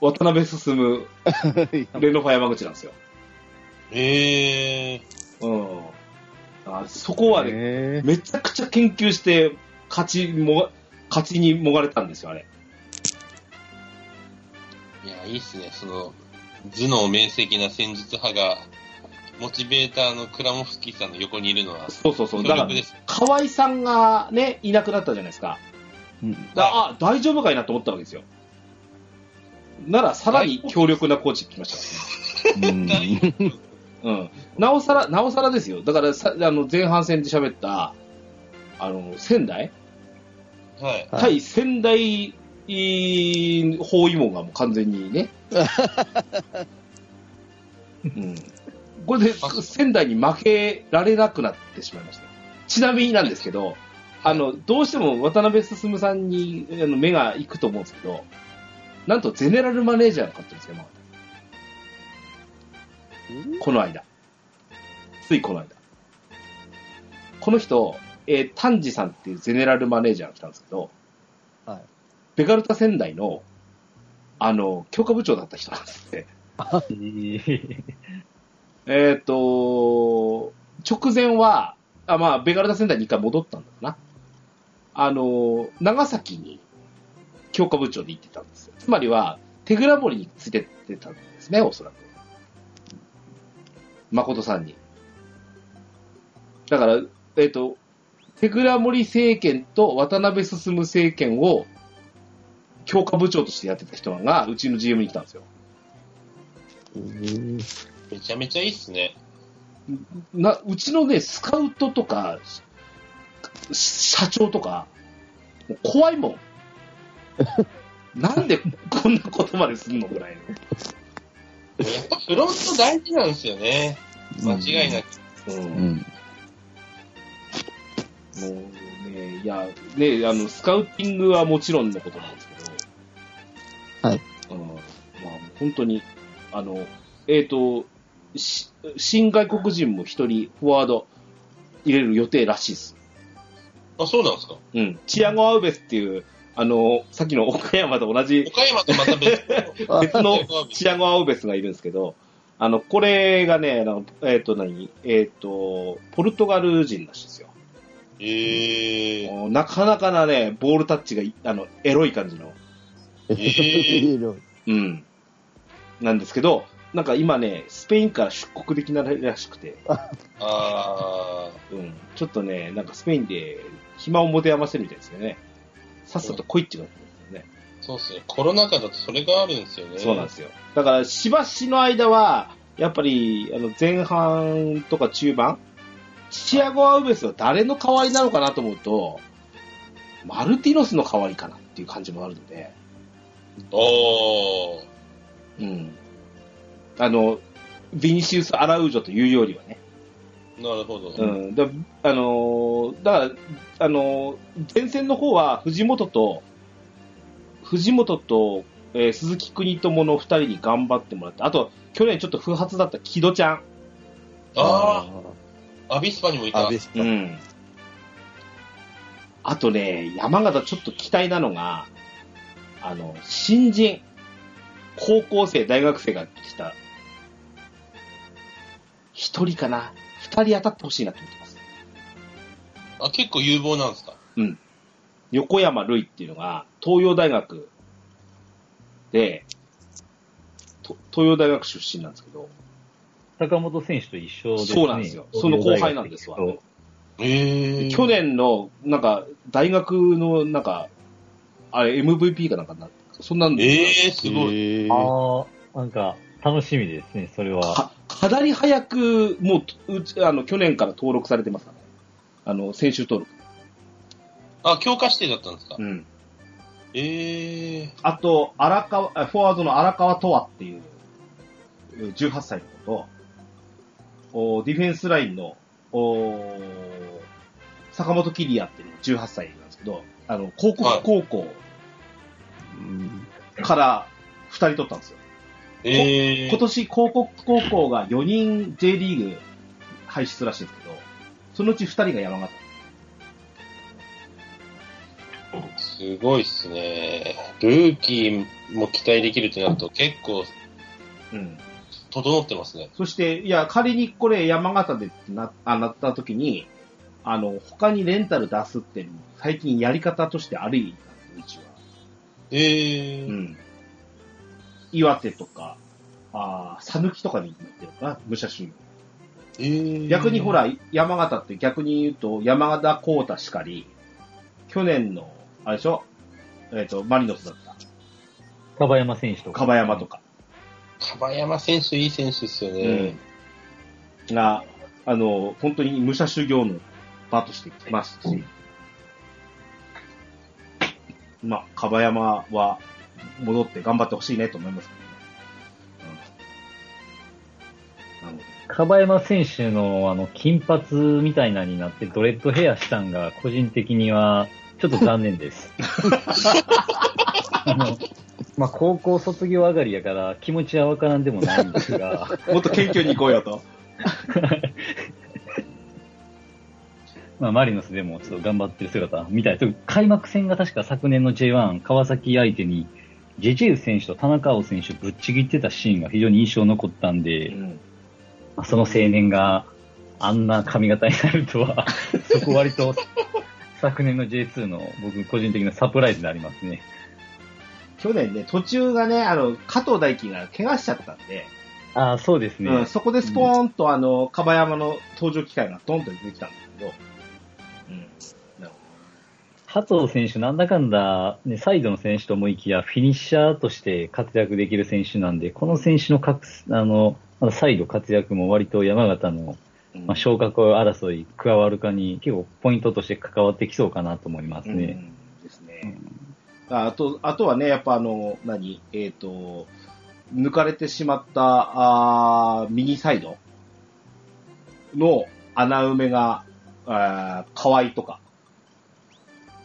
渡辺進。レノファ山口なんですよ。えー。うん。あそこはね、へめちゃくちゃ研究して、勝ちも、勝ちにもがれたんですよ、あれ。いや、いいっすね。その、頭脳明晰な戦術派が、モチベーターのクラモフスキーさんの横にいるのは、そうそうそう。だから。河合さんがね、いなくなったじゃないですか。うんだあ、大丈夫かいなと思ったわけですよ。なら、さらに強力なコーチ来ましたからね。うん [laughs] うん。なおさら、なおさらですよ。だからさ、あの、前半戦で喋った、あの、仙台？はい。はい対仙台、い包囲網がもう完全にね。[laughs] うん。これで仙台に負けられなくなってしまいました。ちなみになんですけど、あの、どうしても渡辺進さんにあの目が行くと思うんですけど、なんとゼネラルマネージャーが勝ってるんですよ、山形この間。ついこの間。この人、えー、丹治さんっていうゼネラルマネージャーが来たんですけど、はいベガルタ仙台の、あの、強化部長だった人なんですって。えっ、と、直前は、あ、まあ、ベガルタ仙台に一回戻ったんだな。あの、長崎に強化部長で行ってたんですよ。つまりは、手倉森についてってたんですね、おそらく。誠さんに。だから、えっ、と、手倉森政権と渡辺進政権を強化部長としてやってた人が、うちの GM に来たんですよ。めちゃめちゃいいっすね。な、うちのね、スカウトとか、社長とか、もう怖いもん。[laughs] なんでこんなことまですんのぐらいの。やっぱフロント大事なんですよね。間違いなく。うんうん。もうね、いや、ね、あの、スカウティングはもちろんのことなんですけど、はい。うん、まあ、本当に、あの、えっ、と、し新外国人も一人フォワード入れる予定らしいです。あ、そうなんですかうん。チアゴ・アウベスっていう、あの、さっきの岡山と同じ岡山とまた別の。[laughs] 別のチアゴ・アウベスがいるんですけど、あの、これがね、なんかえっ、と何、えっ、と、ポルトガル人らしいですよ。えー、なかなかなね、ボールタッチがい、あの、エロい感じの、えー [laughs] うん。なんですけど、なんか今ね、スペインから出国できないらしくて、あうん。ちょっとね、なんかスペインで暇を持て余せるみたいですよね。さっさと来いって言われてるんですよね。ー、そうっすね。コロナ禍だとそれがあるんですよね。そうなんですよ。だから、しばしの間は、やっぱり、あの、前半とか中盤、チアゴ・アウベスは誰の代わりなのかなと思うと、マルティノスの代わりかなっていう感じもあるので、おー。うん。あの、ビニシウス・アラウージョというよりはね。なるほど。うん。だあのーだから、あのー前線の方は藤本と、藤本と、えー鈴木邦友の二人に頑張ってもらって、あと、去年ちょっと不発だった木戸ちゃん。ああ、アビスパにもいた。アビスパうん。あとね、山形ちょっと期待なのが、あの、新人、高校生、大学生が来た、一人かな二人当たってほしいなと思ってます。あ、結構有望なんですか？横山瑠衣っていうのが、東洋大学で、と東洋大学出身なんですけど、坂本選手と一緒ですね。そうなんですよその後輩なんですわええー。去年の、なんか、大学の、なんか、あれ、MVP かなんかな、そんなんで、ええー、すごい。へーああ、なんか、楽しみですね、それは。かかなり早く、もう、うち、あの、去年から登録されてますからね。あの、選手登録。あ、強化指定だったんですか、うん。ええー。あと、荒川、あフォワードの荒川とわっていう、18歳の子と、おディフェンスラインの、お坂本キリアっていうのが18歳なんですけど、あの、高校、はい高校うんから2人取ったんですよ。ええー。今年、高校高校が4人 J リーグ輩出らしいんですけど、そのうち2人が山形。すごいっすね。ルーキーも期待できるってなると結構うん。整ってますね。そして、いや、仮にこれ山形でな、あなった時に、あの、他にレンタル出すって最近やり方としてありなんで、うちは。ええー。うん。岩手とか、ああ、さぬきとかになってるかな、武者修行。えー、逆にほ、ら、山形って逆に言うと、山形幸太しかり、去年の、あれでしょ？えっ、と、マリノスだった。樺山選手とか。樺山とか。樺山選手いい選手ですよね。うん。が、あの、本当に武者修行の場として来ますし、まあ、樺山は戻って頑張ってほしいねと思いますけどね。うん。山選手のあの金髪みたいなになってドレッドヘアしたんが個人的にはちょっと残念です。[laughs] あの、まあ、高校卒業上がりやから気持ちはわからんでもないんですが、もっと謙虚に行こうよと。[laughs] まあ、マリノスでもちょっと頑張ってる姿みたいです。開幕戦が確か昨年の J1 川崎相手にジェジェウ選手と田中碧選手ぶっちぎってたシーンが非常に印象残ったんで、うん。まあその青年があんな髪型になるとは、[laughs] そこ割と昨年の J2 の僕個人的なサプライズでありますね。去年ね、途中がね、あの、加藤大輝が怪我しちゃったんで、ああ、そうですね。うん、そこでスポーンと、あの、樺山の登場機会がドンと出てきたんですけど、加藤選手なんだかんだ、ね、サイドの選手と思いきや、フィニッシャーとして活躍できる選手なんで、この選手の各、あの、サイド活躍も割と山形の、まあ、昇格争い加わるかに結構ポイントとして関わってきそうかなと思いますね。うんですね。ああと、あとはね、やっぱあの、何？えっ、と、抜かれてしまった、あー右サイドの穴埋めが、あー河合とか、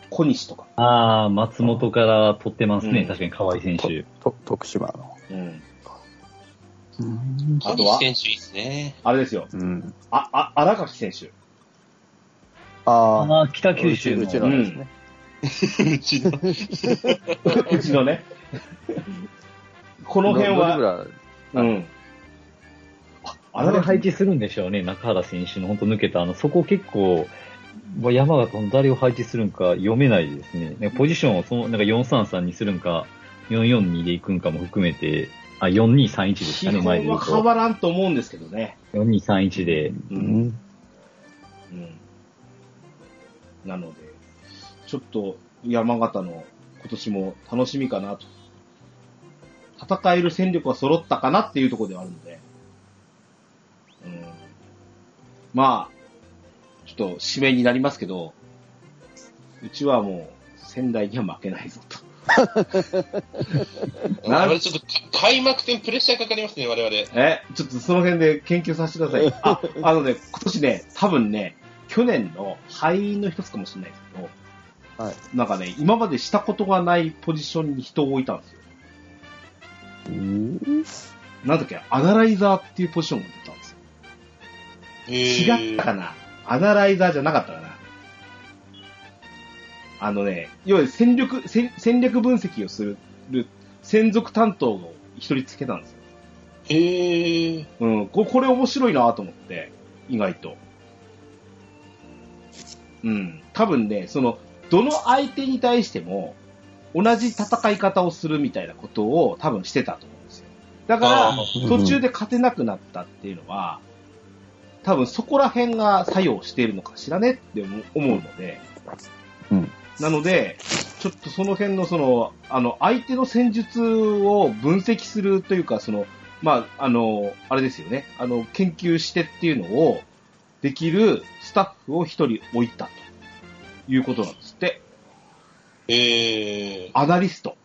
小西とか、ああ、松本から取ってますね、うん確かに河合選手。と徳島の。うん。うん。あとは小西選手いいですね。あれですよ、うん。あ、あ、荒垣選手。ああ、ああ、北九州の。うちのですね。うちの。[laughs] うちのね。この辺は、うん。あれで配置するんでしょうね、中原選手の本当抜けた、あの、そこ結構、まあ山形の誰を配置するんか読めないですね。なんかポジションをその、なんか433にするんか、442で行くんかも含めて、あ、4231でしたね、基本前で変わらんと思うんですけどね。と。4231で。う。うんん。うん。なので、ちょっと山形の今年も楽しみかなと。戦える戦力が揃ったかなっていうところではあるので。うん。まあ、と指名になりますけど、うちはもう仙台には負けないぞと。[laughs] 我々ちょっとか開幕戦プレッシャーかかりますね、我々。え、ちょっとその辺で研究させてください。あ、あのね、今年ね、多分ね、去年の敗因の一つかもしれないですけど、はい。なんかね、今までしたことがないポジションに人を置いたんですよ。うんなんだっけ、アナライザーっていうポジションが出たんですよ。違ったかなアナライザーじゃなかったかなあのね、要は戦力、戦戦略分析をする、専属担当を一人つけたんですよ。へえ。うん、ここれ面白いなと思って、意外と。うん、多分ね、その、どの相手に対しても、同じ戦い方をするみたいなことを多分してたと思うんですよ。だから途中で勝てなくなったっていうのは、多分そこら辺が作用しているのかしらねって思うので、うんなので、ちょっとその辺のその、あの、相手の戦術を分析するというか、その、まあ、あの、あれですよね、あの、研究してっていうのをできるスタッフを一人置いたということなんですって。ええ。アナリスト。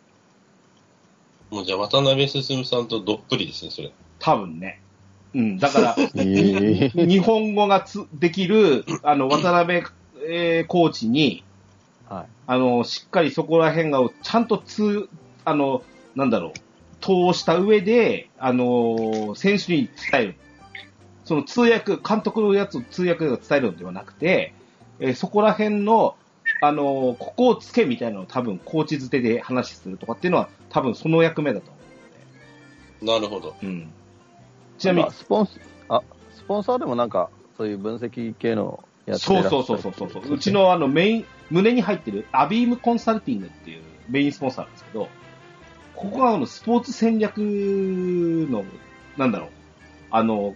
もうじゃあ渡辺進さんとどっぷりですね、それ。多分ね。うん、だから、ええ日本語がつできる、あの、渡辺、えーコーチに、はい。あの、しっかりそこら辺が、ちゃんとつ、あの、なんだろう、通した上で、あの、選手に伝える。その通訳、監督のやつを通訳が伝えるのではなくて、えーそこら辺の、あの、ここをつけみたいなのを多分、コーチづてで話するとかっていうのは、多分その役目だと思なるほど。う。うん。ちなみにスポンス、あ、スポンサーでもなんか、そういう分析系のやつそうそうそうそうそうそう。うちのあのメイン、胸に入ってるアビームコンサルティングっていうメインスポンサーなんですけど、ここがあのスポーツ戦略の、なんだろう、あの、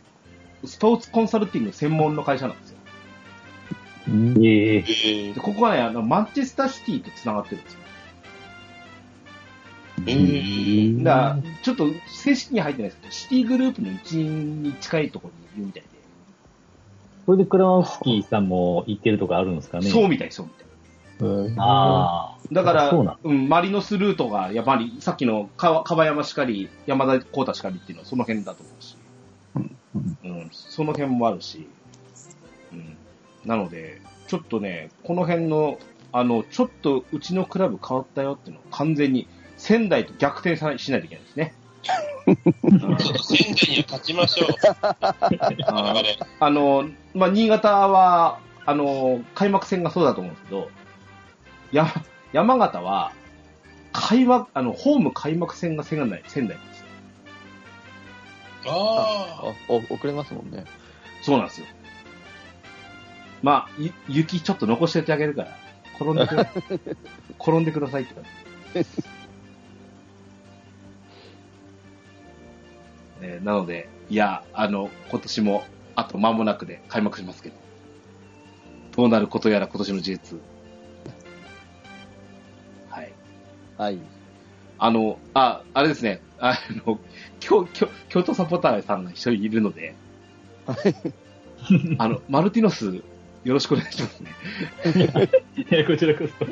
スポーツコンサルティング専門の会社なんですよ。うんええええで、ここがね、あの、マンチェスターシティと繋がってるんですよ。ええだちょっと正式には入ってないですけど、シティグループの一員に近いところにいるみたいで、それでクラマウスキーさんも行ってるとかあるんですかね？そうみたい、そうみたい。うん。ああ。だから、そうなん。うん、マリノスルートが、やっぱり、さっきのか樺山しかり、山田幸太しかりっていうのはその辺だと思うし、うん、その辺もあるし、うん、なので、ちょっとね、この辺の、あの、ちょっとうちのクラブ変わったよっていうのを完全に仙台と逆転さしないといけないですね。仙台には勝ちましょう。[laughs] あの、まあ、新潟は、あの、開幕戦がそうだと思うんですけど、や、山形は、開幕、あの、ホーム開幕戦が仙台、仙台なんですよ。ああお遅れますもんね。そうなんですよ。まあ、ゆ雪ちょっと残しておいてあげるから、転んでくだ転んでくださいって感じ。えーなので、いや、あの、今年もあと間もなくで開幕しますけど、どうなることやら今年の J2。はい。はい。あの、あ、あれですね、あの、京、京、京都サポーターさんが一人いるので、あの、マルティノス、よろしくお願いしますね。いや、こちらこそ。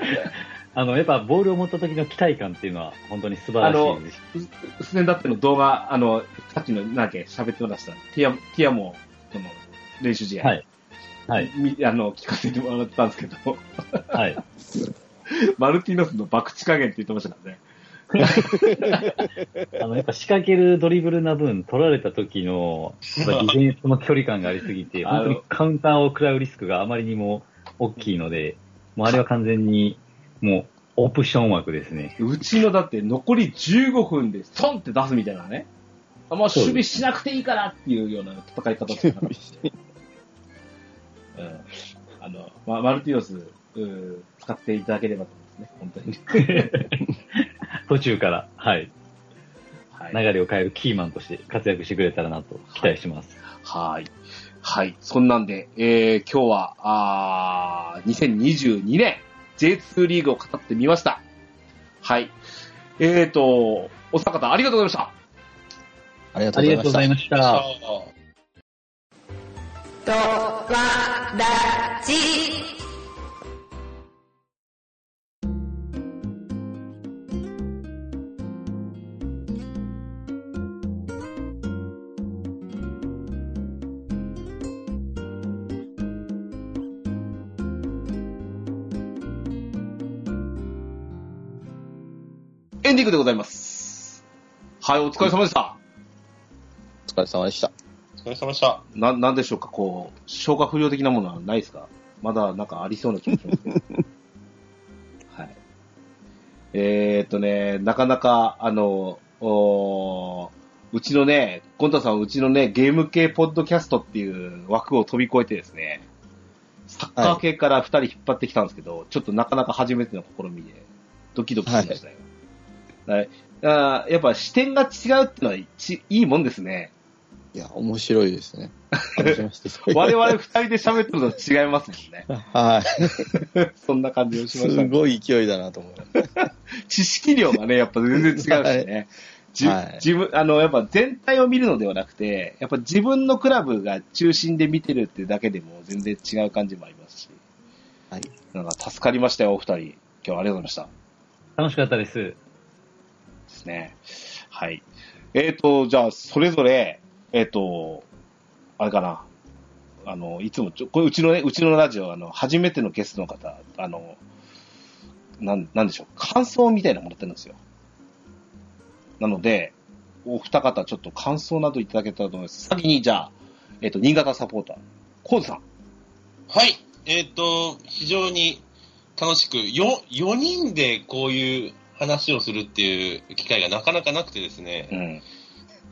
あの、やっぱボールを持った時の期待感っていうのは本当に素晴らしいです。スネダっての動画、あの、さっきの、なんだっけ、喋ってました。ティア、ティアモとの練習試合。はい。はい。みあの、聞かせてもらったんですけど、はい。[laughs] マルティノスの爆地加減って言ってましたからね。[laughs] あの、やっぱ仕掛けるドリブルな分、取られた時の、やっぱディフェンスの距離感がありすぎて、あの本当にカウンターを食らうリスクがあまりにも大きいので、もうあれは完全に、もう、オプション枠ですね。うちのだって残り15分でソンって出すみたいなね。あもう守備しなくていいからっていうような戦い方ですから。[laughs] うん。あの、ま、マルティオス、うん使っていただければと思いますね、本当に。[laughs] 途中から、はい、はい。流れを変えるキーマンとして活躍してくれたらなと期待してます。はい。はい。そんなんで、えー、今日は、あー2022年 J2 リーグを語ってみました。はい。えーと、お三方ありがとうございました。ありがとありうございました。がとうございました。エンディングでございます。はい、お疲れ様でした。お疲れ様でした。お疲れ様でした。な、なんでしょうか、こう、消化不良的なものはないですか？まだなんかありそうな気がしますけど。[laughs] はい。えー、っとね、なかなか、あの、おーうちのね、ゴンタさんはうちのね、ゲーム系ポッドキャストっていう枠を飛び越えてですね、サッカー系から二人引っ張ってきたんですけど、ちょっとなかなか初めての試みで、ドキドキしましたよ。はい。あーやっぱ視点が違うってのはちいいもんですね。いや、面白いですね。我々二人で喋ってるのと違いますもんね。はい。[laughs] そんな感じをしましたす。ごい勢いだなと思います。[laughs] 知識量がね、やっぱ全然違うしね。じはい自分、あの、やっぱ全体を見るのではなくて、やっぱ自分のクラブが中心で見てるっていうだけでも全然違う感じもありますし。はい。なんか助かりましたよ、お二人。今日はありがとうございました。楽しかったです。ね。はい。えっ、と、じゃあ、それぞれ、えっ、と、あれかな。あの、いつもちょ、これうちのね、うちのラジオ、あの、初めてのゲストの方、あの、なん、なんでしょう、感想みたいなのもらってるんですよ。なので、お二方ちょっと感想などいただけたらと思います。先に、じゃあ、えっ、と、新潟サポーター、コーズさん。はい。えっ、と、非常に楽しく、よ、4人でこういう話をするっていう機会がなかなかなくてですね、うん。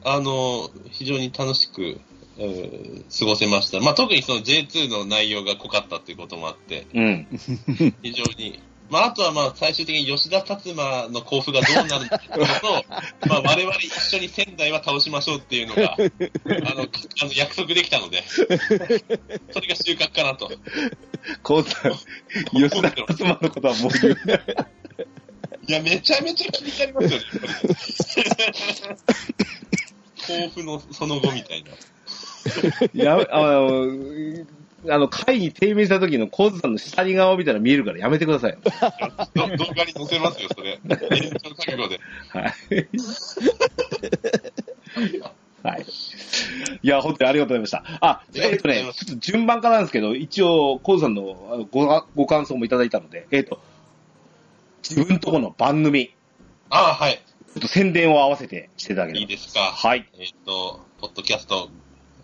あの、非常に楽しく、えー過ごせました。まあ、特にその J2 の内容が濃かったっていうこともあって、うん。非常に、まあ、あとはまあ、最終的に吉田達馬の甲府がどうなるかと、[laughs] まあ、我々一緒に仙台は倒しましょうっていうのが、[laughs] あの、かあの約束できたので、それが収穫かなと。吉田達馬のことはもう言う。いや、めちゃめちゃ気になりますよね、甲府のその後みたいな。やめ、あの、あの、会に低迷した時のコーズさんの下に顔見たら見えるからやめてくださいよ。ど動画に載せますよ、それ。延長覚悟で。はい。はい。いや、本当にありがとうございました。あ、えっ、とね、ちょっと順番からなんですけど、一応、コーズさんのあのごご感想もいただいたので、えっ、と、自分とこの番組、ちああ、はい。ょっと宣伝を合わせてしていただければ。いいですか。はい。えっ、と、ポッドキャスト、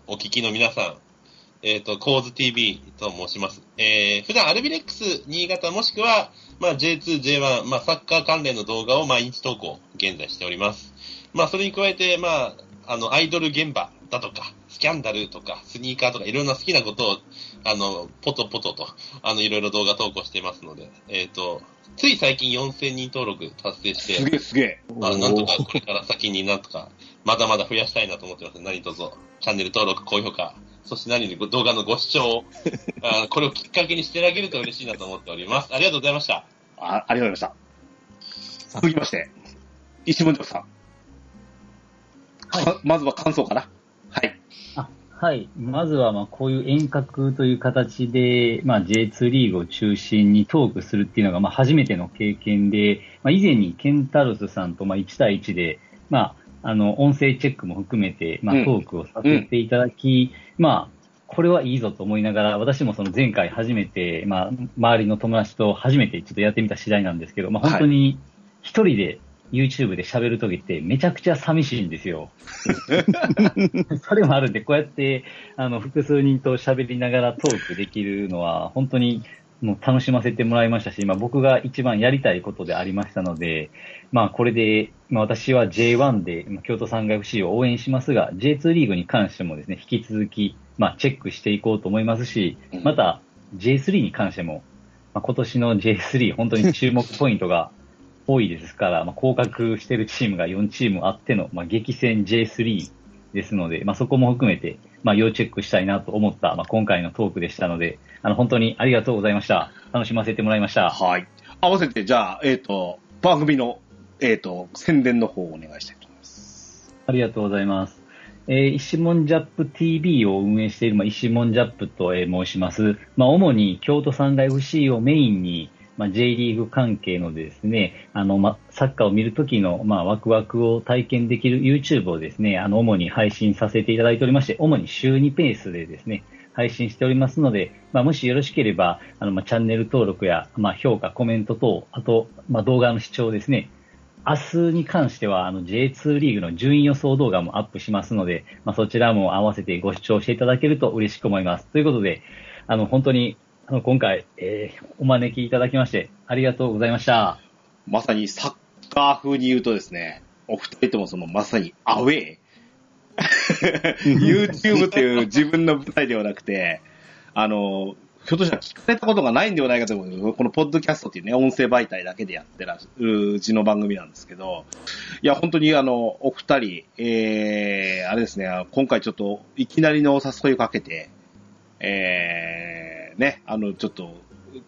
お聞きの皆さん、えっ、と、コーズ TV と申します。えー、普段アルビレックス新潟もしくは、まあ J2、J1、まあサッカー関連の動画を毎日投稿、現在しております。まあそれに加えて、まあ、あの、アイドル現場だとか、スキャンダルとか、スニーカーとか、いろんな好きなことを、あの、ポトポトと、あの、いろいろ動画投稿していますので、えっ、と、つい最近4000人登録達成して、すげえすげえ。まあ、なんとかこれから先になんとか、まだまだ増やしたいなと思ってます。何卒、チャンネル登録、高評価、そして何よりご動画のご視聴、[laughs] あこれをきっかけにしていただけると嬉しいなと思っております。ありがとうございました。あありがとうございました。続きまして、石本さん。かまずは感想かな。はい。まずは、まあ、こういう遠隔という形で、まあ、J2 リーグを中心にトークするっていうのが、まあ、初めての経験で、まあ、以前にケンタロスさんと、まあ、1対1で、まあ、あの、音声チェックも含めて、まうん。あ、トークをさせていただき、まあ、これはいいぞと思いながら、私もその前回初めて、まあ、周りの友達と初めてちょっとやってみた次第なんですけど、まあ、本当に一人で YouTube で喋るときってめちゃくちゃ寂しいんですよ。[laughs] それもあるんで、こうやって、あの、複数人と喋りながらトークできるのは、本当にもう楽しませてもらいましたし、まあ僕が一番やりたいことでありましたので、まあこれで、まあ私は J1 でまあ京都産業 FC を応援しますが、J2 リーグに関してもですね、引き続き、まあチェックしていこうと思いますし、また J3 に関しても、まあ今年の J3 本当に注目ポイントが多いですから、まあ降格してるチームが4チームあっての、まあ激戦 J3 ですので、まあそこも含めて、まあ要チェックしたいなと思った、まあ今回のトークでしたので、あの本当にありがとうございました。楽しませてもらいました。はい。合わせて、じゃあ、えっ、と、番組の、えっ、と、宣伝の方をお願いしたいと思います。ありがとうございます。えー、石門ジャップ TV を運営している、まあ、石門ジャップと、えー申します。まあ、主に京都産が FC をメインに、まあ、J リーグ関係のですね、あの、ま、サッカーを見るときの、まあ、ワクワクを体験できる YouTube をですね、あの、主に配信させていただいておりまして、主に週2ペースでですね、配信しておりますので、まあ、もしよろしければ、あの、まあ、チャンネル登録や、まあ、評価、コメント等、あと、まあ、動画の視聴ですね、明日に関しては、あの、J2 リーグの順位予想動画もアップしますので、まあ、そちらも合わせてご視聴していただけると嬉しく思います。ということで、あの、本当に、あの、今回、えーお招きいただきまして、ありがとうございました。まさにサッカー風に言うとですね、お二人ともそのまさにアウェー。YouTube という自分の舞台ではなくて、あの、ひょっとしたら聞かれたことがないんではないかと思うこのポッドキャストっていうね、音声媒体だけでやってらっしゃるうちの番組なんですけど、いや、本当にあの、お二人、えー、あれですね、今回ちょっといきなりのお誘いをかけて、えー、ね、あの、ちょっと、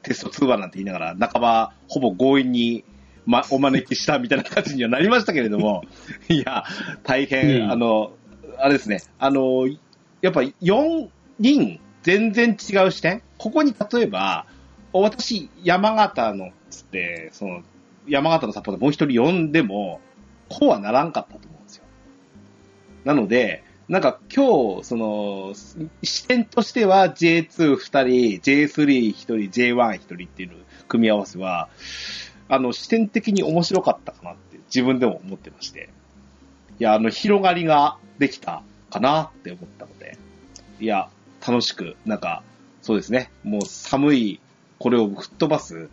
テスト通話なんて言いながら、半ばほぼ強引に、ま、お招きしたみたいな感じにはなりましたけれども、[laughs] いや、大いえいえ変、あの、あれですね、あの、やっぱ4人、全然違う視点？ここに例えば、私、山形の、つって、その、山形のサポーターもう一人呼んでも、こうはならんかったと思うんですよ。なので、なんか今日、その、視点としては J2 二人、J3 一人、J1 一人っていう組み合わせは、あの、視点的に面白かったかなって自分でも思ってまして。いや、あの、広がりができたかなって思ったので、いや、楽しく、なんか、そうですね、もう寒い、これを吹っ飛ばす、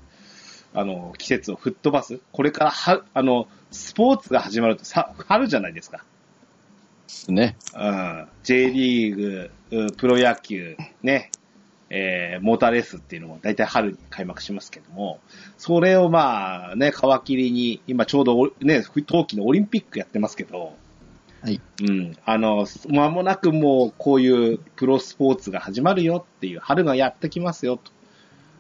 あの、季節を吹っ飛ばす、これからは、あの、スポーツが始まるとさ、春じゃないですか。ですね。うん、J リーグ、うんプロ野球、ね、えーモーターレースっていうのも大体春に開幕しますけども、それをまあね、皮切りに、今ちょうどおね、冬季のオリンピックやってますけど、はい。うん、あの、間もなくもうこういうプロスポーツが始まるよっていう、春がやってきますよと。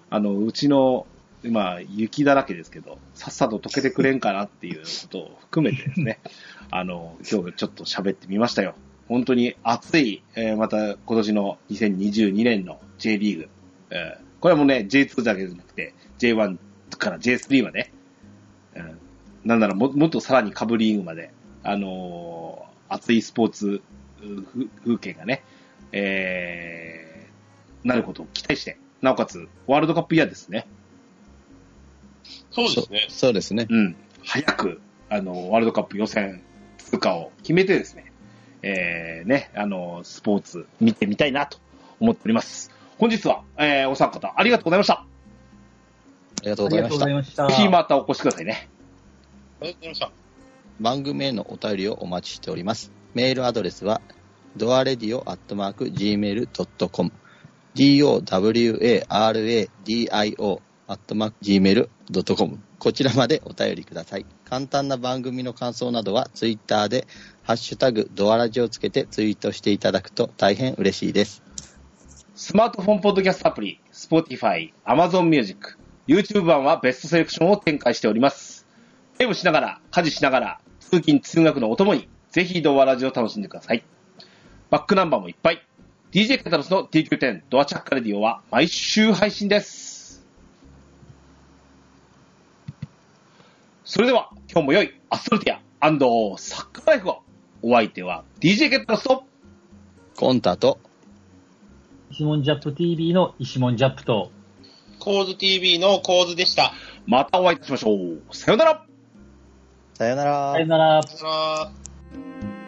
あの、うちの、今、雪だらけですけど、さっさと溶けてくれんかなっていうことを含めてですね、[laughs] あの、今日ちょっと喋ってみましたよ。本当に熱い、えーまた今年の2022年の J リーグ。えーこれはもうね、J2 だけじゃなくて、J1 から J3 まで、うんなんならももっとさらにカブリーグまで、あのー熱いスポーツ風景がね、えー、なることを期待して、なおかつ、ワールドカップイヤーですね。そうですね。そうですね。うん。早く、あの、ワールドカップ予選通過を決めてですね、えー、ね、あの、スポーツ見てみたいなと思っております。本日は、えー、お三方ありがとうございました。ありがとうありがとうごございました。ざいました。ぜひまたお越しくださいね。ありがとうございました。番組へのお便りをお待ちしております。メールアドレスは、ドアレディオアットマーク Gmail.com、dowaradio アットマーク Gmail.com、こちらまでお便りください。簡単な番組の感想などは、ツイッターで、ハッシュタグ、ドアラジをつけてツイートしていただくと大変嬉しいです。スマートフォンポッドキャストアプリ、Spotify、Amazon Music、YouTube 版はベストセレクションを展開しております。ゲームしながら、家事しながら、通勤通学のお供に、ぜひドアラジを楽しんでください。バックナンバーもいっぱい。DJ カタロスの TQ10 ドワチャッカレディオは毎週配信です。それでは、今日も良いアストルティアサッカーライフを。お相手は DJ ケタロスと、コンタと、石門ジャップ TV の石門ジャップと、コーズ TV のコーズでした。またお会いいたしましょう。さよならさよならさよなら。さよなら。